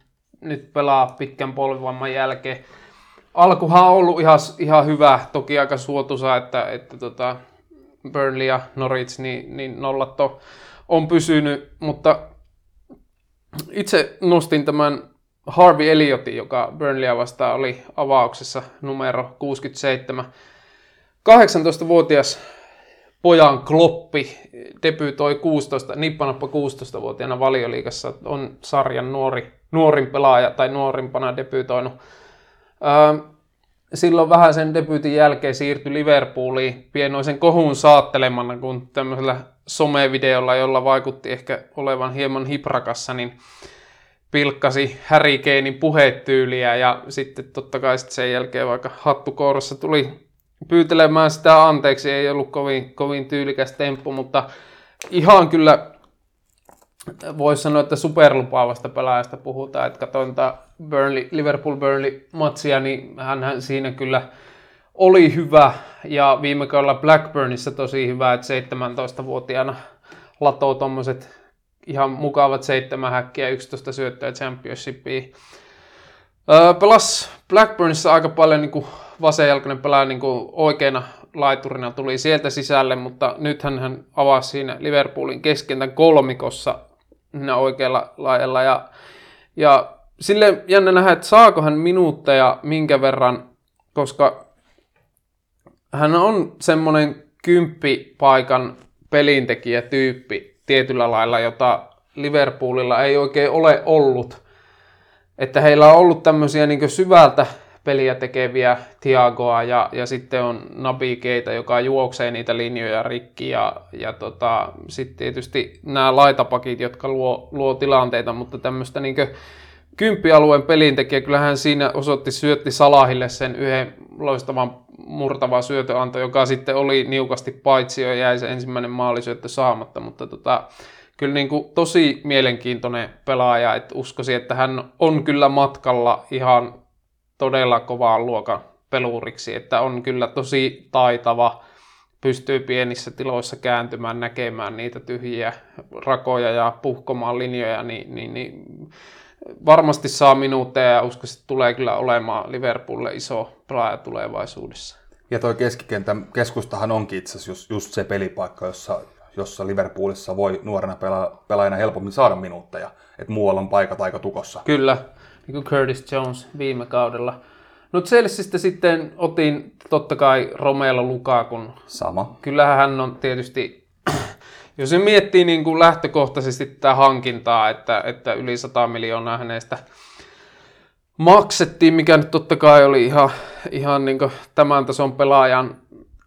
nyt pelaa pitkän polvivamman jälkeen. Alkuhan on ollut ihan, ihan hyvä, toki aika suotuisa, että, että tota Burnley ja Norwich, niin, niin nollat on, on pysynyt, mutta itse nostin tämän Harvey Elliotin, joka Burnleyä vastaan oli avauksessa numero 67. 18-vuotias pojan Kloppi debyytoi 16, nippanappa 16-vuotiaana valioliigassa, on sarjan nuori, nuorin pelaaja tai nuorimpana debyytoinut. Öö, silloin vähän sen debyytin jälkeen siirtyi Liverpooliin pienoisen kohun saattelemana, kun tämmöisellä somevideolla, jolla vaikutti ehkä olevan hieman hiprakassa, niin pilkkasi Harry Kanein puhetyyliä ja sitten totta kai sitten sen jälkeen vaikka hattukourassa tuli pyytelemään sitä anteeksi, ei ollut kovin, kovin tyylikäs temppu, mutta ihan kyllä voisi sanoa, että superlupaavasta pelaajasta puhutaan, että katsoin Burnley, Liverpool-Burnley-matsia, niin hän siinä kyllä oli hyvä ja viime kaudella Blackburnissa tosi hyvä, että 17-vuotiaana latoo tuommoiset ihan mukavat seitsemän häkkiä, 11 syöttöä Championshipiin. Pelas Blackburnissa aika paljon niin kuin vasenjalkainen pelaaja niin kuin oikeana laiturina tuli sieltä sisälle, mutta nythän hän avasi siinä Liverpoolin keskentän kolmikossa siinä oikealla laajalla. Ja, ja sille jännä nähdä, että saako hän minuutteja minkä verran, koska hän on semmoinen kymppipaikan pelintekijätyyppi tietyllä lailla, jota Liverpoolilla ei oikein ole ollut. Että heillä on ollut tämmöisiä niin syvältä peliä tekeviä Tiagoa ja, ja sitten on Nabi Keita, joka juoksee niitä linjoja rikki ja, ja tota, sitten tietysti nämä laitapakit, jotka luo, luo tilanteita, mutta tämmöistä niin kymppialueen pelintekijä, kyllähän siinä osoitti syötti Salahille sen yhden loistavan murtava syötöanto, joka sitten oli niukasti paitsi ja jäi se ensimmäinen maalisyöttö saamatta, mutta tota, kyllä niin kuin tosi mielenkiintoinen pelaaja, että uskoisin, että hän on kyllä matkalla ihan todella kovaan luokan peluriksi, että on kyllä tosi taitava, pystyy pienissä tiloissa kääntymään, näkemään niitä tyhjiä rakoja ja puhkomaan linjoja, niin, niin, niin varmasti saa minuutteja ja uskoisin, että tulee kyllä olemaan Liverpoolille iso pelaaja tulevaisuudessa. Ja toi keskikentän keskustahan onkin itse asiassa just, just se pelipaikka, jossa, jossa Liverpoolissa voi nuorena pela, pelaajana helpommin saada minuutteja. Että muualla on paikat aika tukossa. Kyllä, niin kuin Curtis Jones viime kaudella. No Chelseastä sitten otin totta kai Romelo Lukakun. Sama. Kyllähän hän on tietysti, jos se miettii niin kuin lähtökohtaisesti tätä hankintaa, että, että yli 100 miljoonaa hänestä maksettiin, mikä nyt totta kai oli ihan, ihan niin tämän tason pelaajan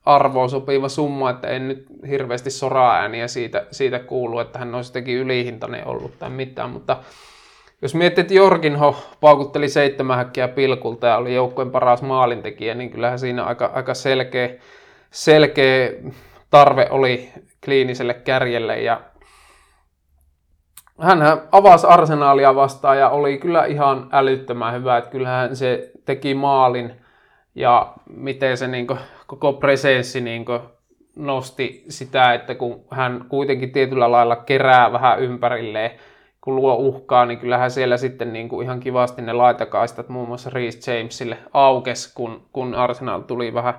arvoon sopiva summa, että en nyt hirveästi soraa ääniä siitä, siitä kuulu, että hän olisi jotenkin ylihintainen ollut tai mitään, mutta jos miettii, että Jorginho paukutteli seitsemän häkkiä pilkulta ja oli joukkueen paras maalintekijä, niin kyllähän siinä aika, aika selkeä, selkeä tarve oli kliiniselle kärjelle. Ja hän avasi arsenaalia vastaan ja oli kyllä ihan älyttömän hyvä, että kyllähän se teki maalin ja miten se niin kuin, koko presenssi niin kuin, nosti sitä, että kun hän kuitenkin tietyllä lailla kerää vähän ympärilleen, kun luo uhkaa, niin kyllähän siellä sitten niin kuin ihan kivasti ne laitakaistat muun muassa Reece Jamesille aukes, kun, kun Arsenal tuli vähän,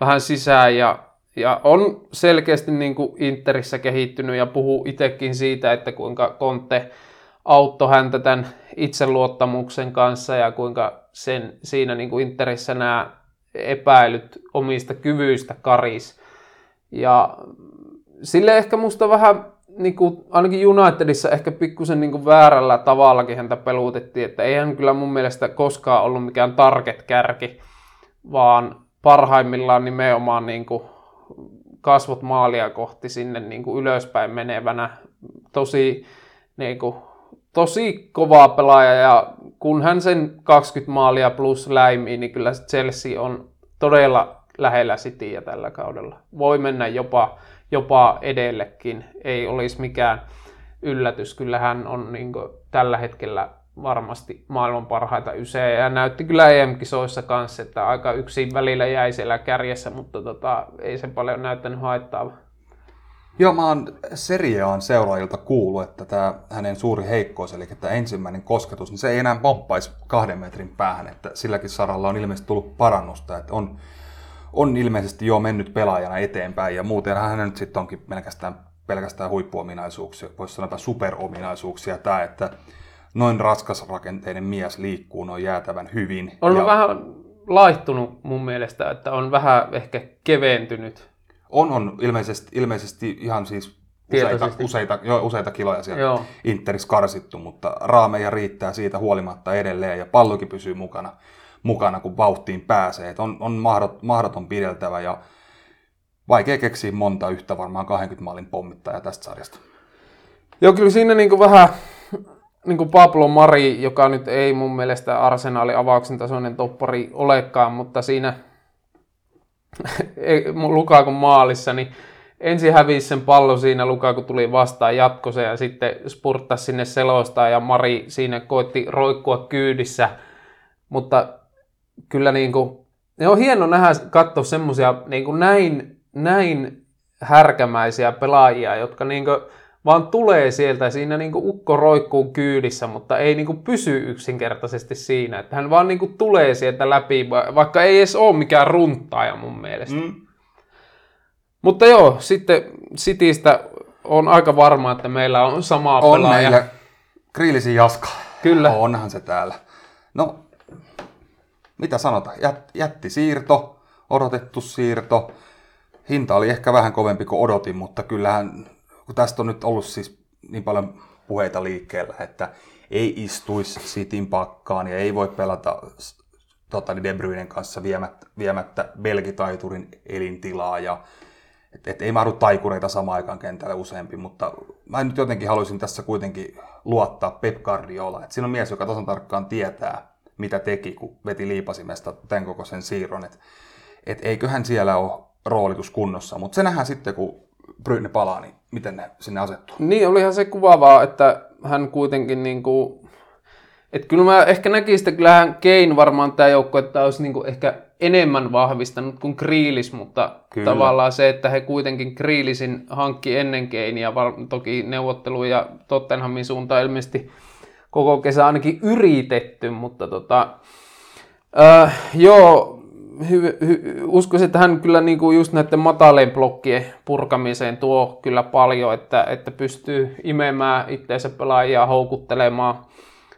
vähän sisään ja, ja on selkeästi niin kuin Interissä kehittynyt ja puhuu itsekin siitä, että kuinka Conte auttoi häntä tämän itseluottamuksen kanssa ja kuinka sen, siinä niin kuin Interissä nämä epäilyt omista kyvyistä karis. Ja sille ehkä musta vähän, niin kuin, ainakin Unitedissa ehkä pikkusen niin kuin väärällä tavallakin häntä peluutettiin, että ei hän kyllä mun mielestä koskaan ollut mikään target-kärki, vaan parhaimmillaan nimenomaan niin kuin kasvot maalia kohti sinne niin kuin ylöspäin menevänä. Tosi, niin kuin, tosi kovaa pelaaja ja kun hän sen 20 maalia plus läimii, niin kyllä Chelsea on todella lähellä Cityä tällä kaudella. Voi mennä jopa, jopa edellekin. Ei olisi mikään yllätys. Kyllä hän on niin kuin, tällä hetkellä varmasti maailman parhaita ysejä ja näytti kyllä EM-kisoissa kanssa, että aika yksin välillä jäi siellä kärjessä, mutta tota, ei se paljon näyttänyt haittaa. Joo, mä oon Seriaan seuraajilta kuullut, että tämä hänen suuri heikkous, eli että ensimmäinen kosketus, niin se ei enää pomppaisi kahden metrin päähän, että silläkin saralla on ilmeisesti tullut parannusta, että on, on ilmeisesti jo mennyt pelaajana eteenpäin, ja muuten hän nyt sitten onkin pelkästään, pelkästään huippuominaisuuksia, voisi sanoa superominaisuuksia tämä, että noin raskas rakenteinen mies liikkuu noin jäätävän hyvin. On ja vähän laihtunut mun mielestä, että on vähän ehkä keventynyt. On, on ilmeisesti, ilmeisesti ihan siis useita, useita, jo, useita kiloja sieltä Joo. Interis karsittu, mutta raameja riittää siitä huolimatta edelleen ja pallokin pysyy mukana, mukana kun vauhtiin pääsee. Et on, on mahdot, mahdoton pideltävä ja vaikea keksiä monta yhtä varmaan 20 maalin pommittajaa tästä sarjasta. Joo, kyllä siinä niinku vähän niin kuin Pablo Mari, joka nyt ei mun mielestä arsenaalin avauksen tasoinen toppari olekaan, mutta siinä ei- Lukaku maalissa, niin ensin hävisi sen pallo siinä, Lukaku tuli vastaan jatkossa ja sitten spurttasi sinne selostaa ja Mari siinä koitti roikkua kyydissä, mutta kyllä niin kuin, ne on hieno nähdä, katsoa semmoisia niin kuin näin, näin härkämäisiä pelaajia, jotka niin kuin, vaan tulee sieltä siinä niin kuin ukko roikkuu kyydissä, mutta ei niin kuin pysy yksinkertaisesti siinä. Että hän vaan niin kuin tulee sieltä läpi, va- vaikka ei edes ole mikään runtaaja mun mielestä. Mm. Mutta joo, sitten Citystä on aika varma, että meillä on sama On pelaaja. meillä Kriilisin Jaska. Kyllä. Onhan se täällä. No, mitä sanotaan? Jät, jättisiirto, odotettu siirto. Hinta oli ehkä vähän kovempi kuin odotin, mutta kyllähän, kun tästä on nyt ollut siis niin paljon puheita liikkeellä, että ei istuisi Cityn pakkaan ja ei voi pelata tota, niin De Bruynen kanssa viemättä, viemättä belgitaiturin elintilaa ja et, et ei mahdu taikureita samaan aikaan kentälle useampi, mutta mä nyt jotenkin haluaisin tässä kuitenkin luottaa Pep Guardiola. Et siinä on mies, joka tasan tarkkaan tietää, mitä teki, kun veti liipasimesta tämän kokoisen siirron. Et, et eiköhän siellä ole roolitus kunnossa, mutta se nähdään sitten, kun Bruyne palaa, niin miten ne sinne asettuu. Niin, olihan se kuvaavaa, että hän kuitenkin niin kuin, että kyllä mä ehkä näkisin, että kyllähän Kane varmaan tämä joukko, että olisi niin kuin ehkä enemmän vahvistanut kuin Kriilis, mutta Kyllä. tavallaan se, että he kuitenkin Kriilisin hankki ennen var- toki neuvotteluja Tottenhamin suuntaan ilmeisesti koko kesä ainakin yritetty, mutta tota, äh, joo, hy, hy, uskoisin, että hän kyllä niinku just näiden mataleen blokkien purkamiseen tuo kyllä paljon, että, että pystyy imemään itseensä pelaajia, houkuttelemaan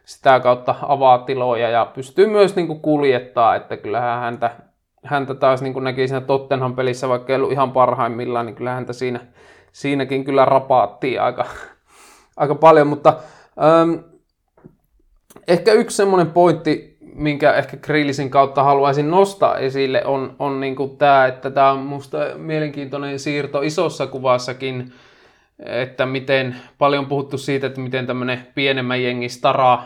sitä kautta avaa tiloja ja pystyy myös niinku kuljettaa, että kyllähän häntä, häntä taas niin kuin näki siinä Tottenham pelissä, vaikka ei ollut ihan parhaimmillaan, niin kyllä häntä siinä, siinäkin kyllä rapaattiin aika, aika paljon, mutta ähm, ehkä yksi semmoinen pointti, minkä ehkä Grillisin kautta haluaisin nostaa esille, on, on niin tämä, että tämä on musta mielenkiintoinen siirto isossa kuvassakin, että miten paljon puhuttu siitä, että miten tämmöinen pienemmän jengi stara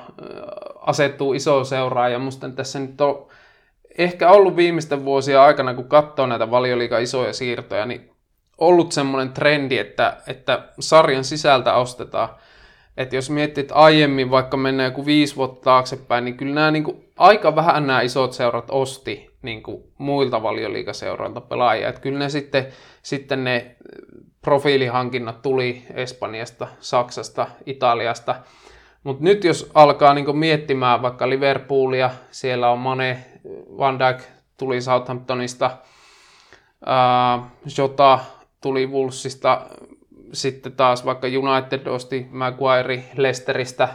asettuu iso seuraa, ja musta tässä nyt on ehkä ollut viimeisten vuosien aikana, kun katsoo näitä valioliikan isoja siirtoja, niin ollut semmoinen trendi, että, että sarjan sisältä ostetaan. Että jos miettii, että aiemmin vaikka mennään joku viisi vuotta taaksepäin, niin kyllä nämä niin kuin, aika vähän nämä isot seurat osti niin kuin, muilta valioliikaseuroilta pelaajia. Että kyllä ne sitten, sitten ne profiilihankinnat tuli Espanjasta, Saksasta, Italiasta. Mutta nyt jos alkaa niinku miettimään vaikka Liverpoolia, siellä on Mane, Van Dijk tuli Southamptonista, ää, Jota tuli Wolvesista, sitten taas vaikka United osti Maguire Leicesteristä,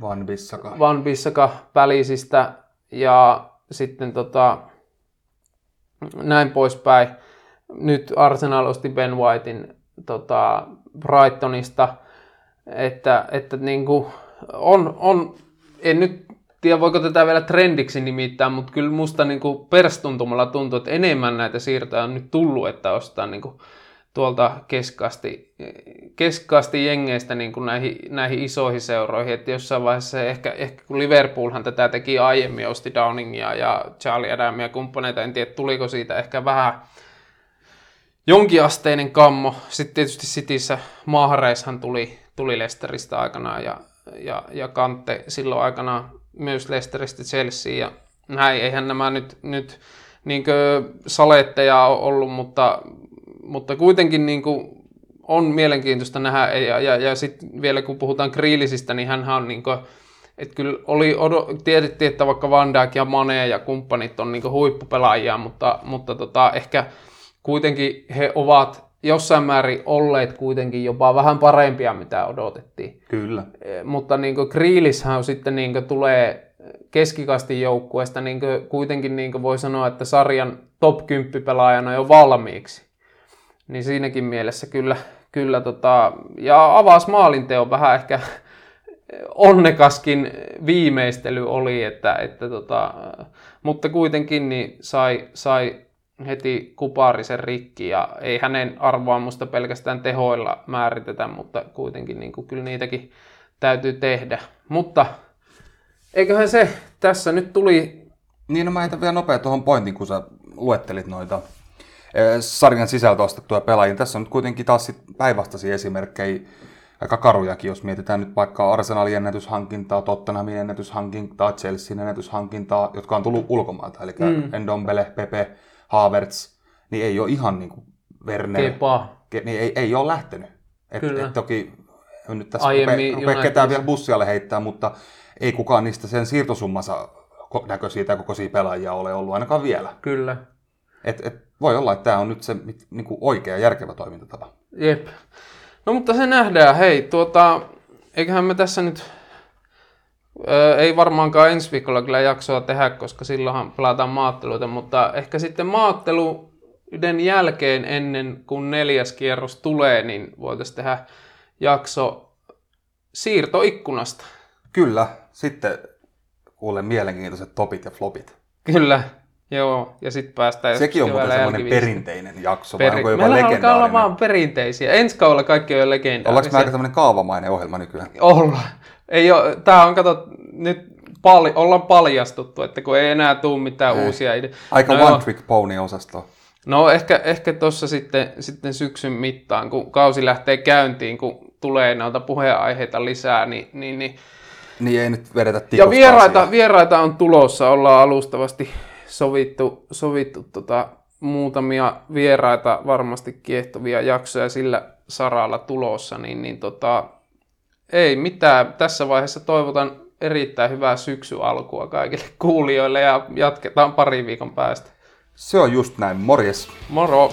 Van Bissaka. Van Bissaka Pälisistä ja sitten tota, näin poispäin. Nyt Arsenal osti Ben Whitein tota, Brightonista, että, että niin kuin on, on, en nyt tiedä voiko tätä vielä trendiksi nimittää, mutta kyllä musta niin kuin perstuntumalla tuntuu, että enemmän näitä siirtoja on nyt tullut, että ostaa niin kuin tuolta keskaasti, keskaasti jengeistä niin kuin näihin, näihin isoihin seuroihin, että jossain vaiheessa ehkä, ehkä kun Liverpoolhan tätä teki aiemmin, osti Downingia ja Charlie Adamia kumppaneita, en tiedä tuliko siitä ehkä vähän jonkinasteinen kammo. Sitten tietysti Cityssä Mahareishan tuli, tuli Leicesteristä aikanaan ja, ja, ja Kante silloin aikanaan myös Leicesteristä Chelsea ja näin, eihän nämä nyt, nyt niin saletteja ollut, mutta, mutta kuitenkin niin kuin on mielenkiintoista nähdä, ja, ja, ja sitten vielä kun puhutaan Kriilisistä, niin hän on niin kuin, että kyllä oli, tiedettiin, että vaikka Van Dijk ja Mane ja kumppanit on niin huippupelaajia, mutta, mutta tota, ehkä kuitenkin he ovat jossain määrin olleet kuitenkin jopa vähän parempia, mitä odotettiin. Kyllä. E, mutta niin Kriilishän sitten niin tulee keskikastin joukkueesta niin kuitenkin niin voi sanoa, että sarjan top 10 pelaajana jo valmiiksi. Niin siinäkin mielessä kyllä, kyllä tota, ja avasi maalinteon vähän ehkä onnekaskin viimeistely oli, että, että tota, mutta kuitenkin niin sai, sai heti kuparisen rikki ja ei hänen arvoamusta pelkästään tehoilla määritetä, mutta kuitenkin niin kuin, kyllä niitäkin täytyy tehdä. Mutta eiköhän se tässä nyt tuli... Niin, no mä heitän vielä nopea tuohon pointin, kun sä luettelit noita sarjan sisältö ostettuja pelaajia. Tässä on nyt kuitenkin taas sit päinvastaisia esimerkkejä, aika karujakin, jos mietitään nyt vaikka Arsenalin ennätyshankintaa, Tottenhamin ennätyshankintaa, Chelsean ennätyshankintaa, jotka on tullut ulkomailta, eli mm. Endombele, Pepe, Havertz, niin ei ole ihan niin kuin Werner. Kepa. Ke, niin ei, ei ole lähtenyt. Et, Kyllä. Et toki nyt tässä rupea ketään vielä bussialle heittää, mutta ei kukaan niistä sen siirtosummansa näköisiä tai kokoisia pelaajia ole ollut ainakaan vielä. Kyllä. Et, et, voi olla, että tämä on nyt se niin kuin oikea järkevä toimintatapa. Jep. No mutta se nähdään. Hei, tuota, eiköhän me tässä nyt ei varmaankaan ensi viikolla kyllä jaksoa tehdä, koska silloinhan pelataan maatteluita, mutta ehkä sitten maatteluiden jälkeen ennen kuin neljäs kierros tulee, niin voitaisiin tehdä jakso siirtoikkunasta. Kyllä, sitten kuulen mielenkiintoiset topit ja flopit. Kyllä, joo, ja sitten päästään... Sekin on muuten semmoinen perinteinen jakso, Peri... vai onko jopa Meillä alkaa olla vaan perinteisiä. Ensi kaudella kaikki on jo legendaarisia. Ollaanko me aika semmoinen kaavamainen ohjelma nykyään? Ollaan. Ei ole, tää on, kato, nyt pal- ollaan paljastuttu, että kun ei enää tule mitään ei. uusia ideoita. Aika no one trick pony osasto. No ehkä, ehkä tuossa sitten, sitten syksyn mittaan, kun kausi lähtee käyntiin, kun tulee noita puheenaiheita lisää, niin, niin, niin niin ei nyt vedetä Ja vieraita, vieraita on tulossa, ollaan alustavasti sovittu, sovittu tota, muutamia vieraita, varmasti kiehtovia jaksoja sillä saralla tulossa, niin, niin tota, ei mitään. Tässä vaiheessa toivotan erittäin hyvää syksy alkua kaikille kuulijoille ja jatketaan pari viikon päästä. Se on just näin. Morjes. Moro.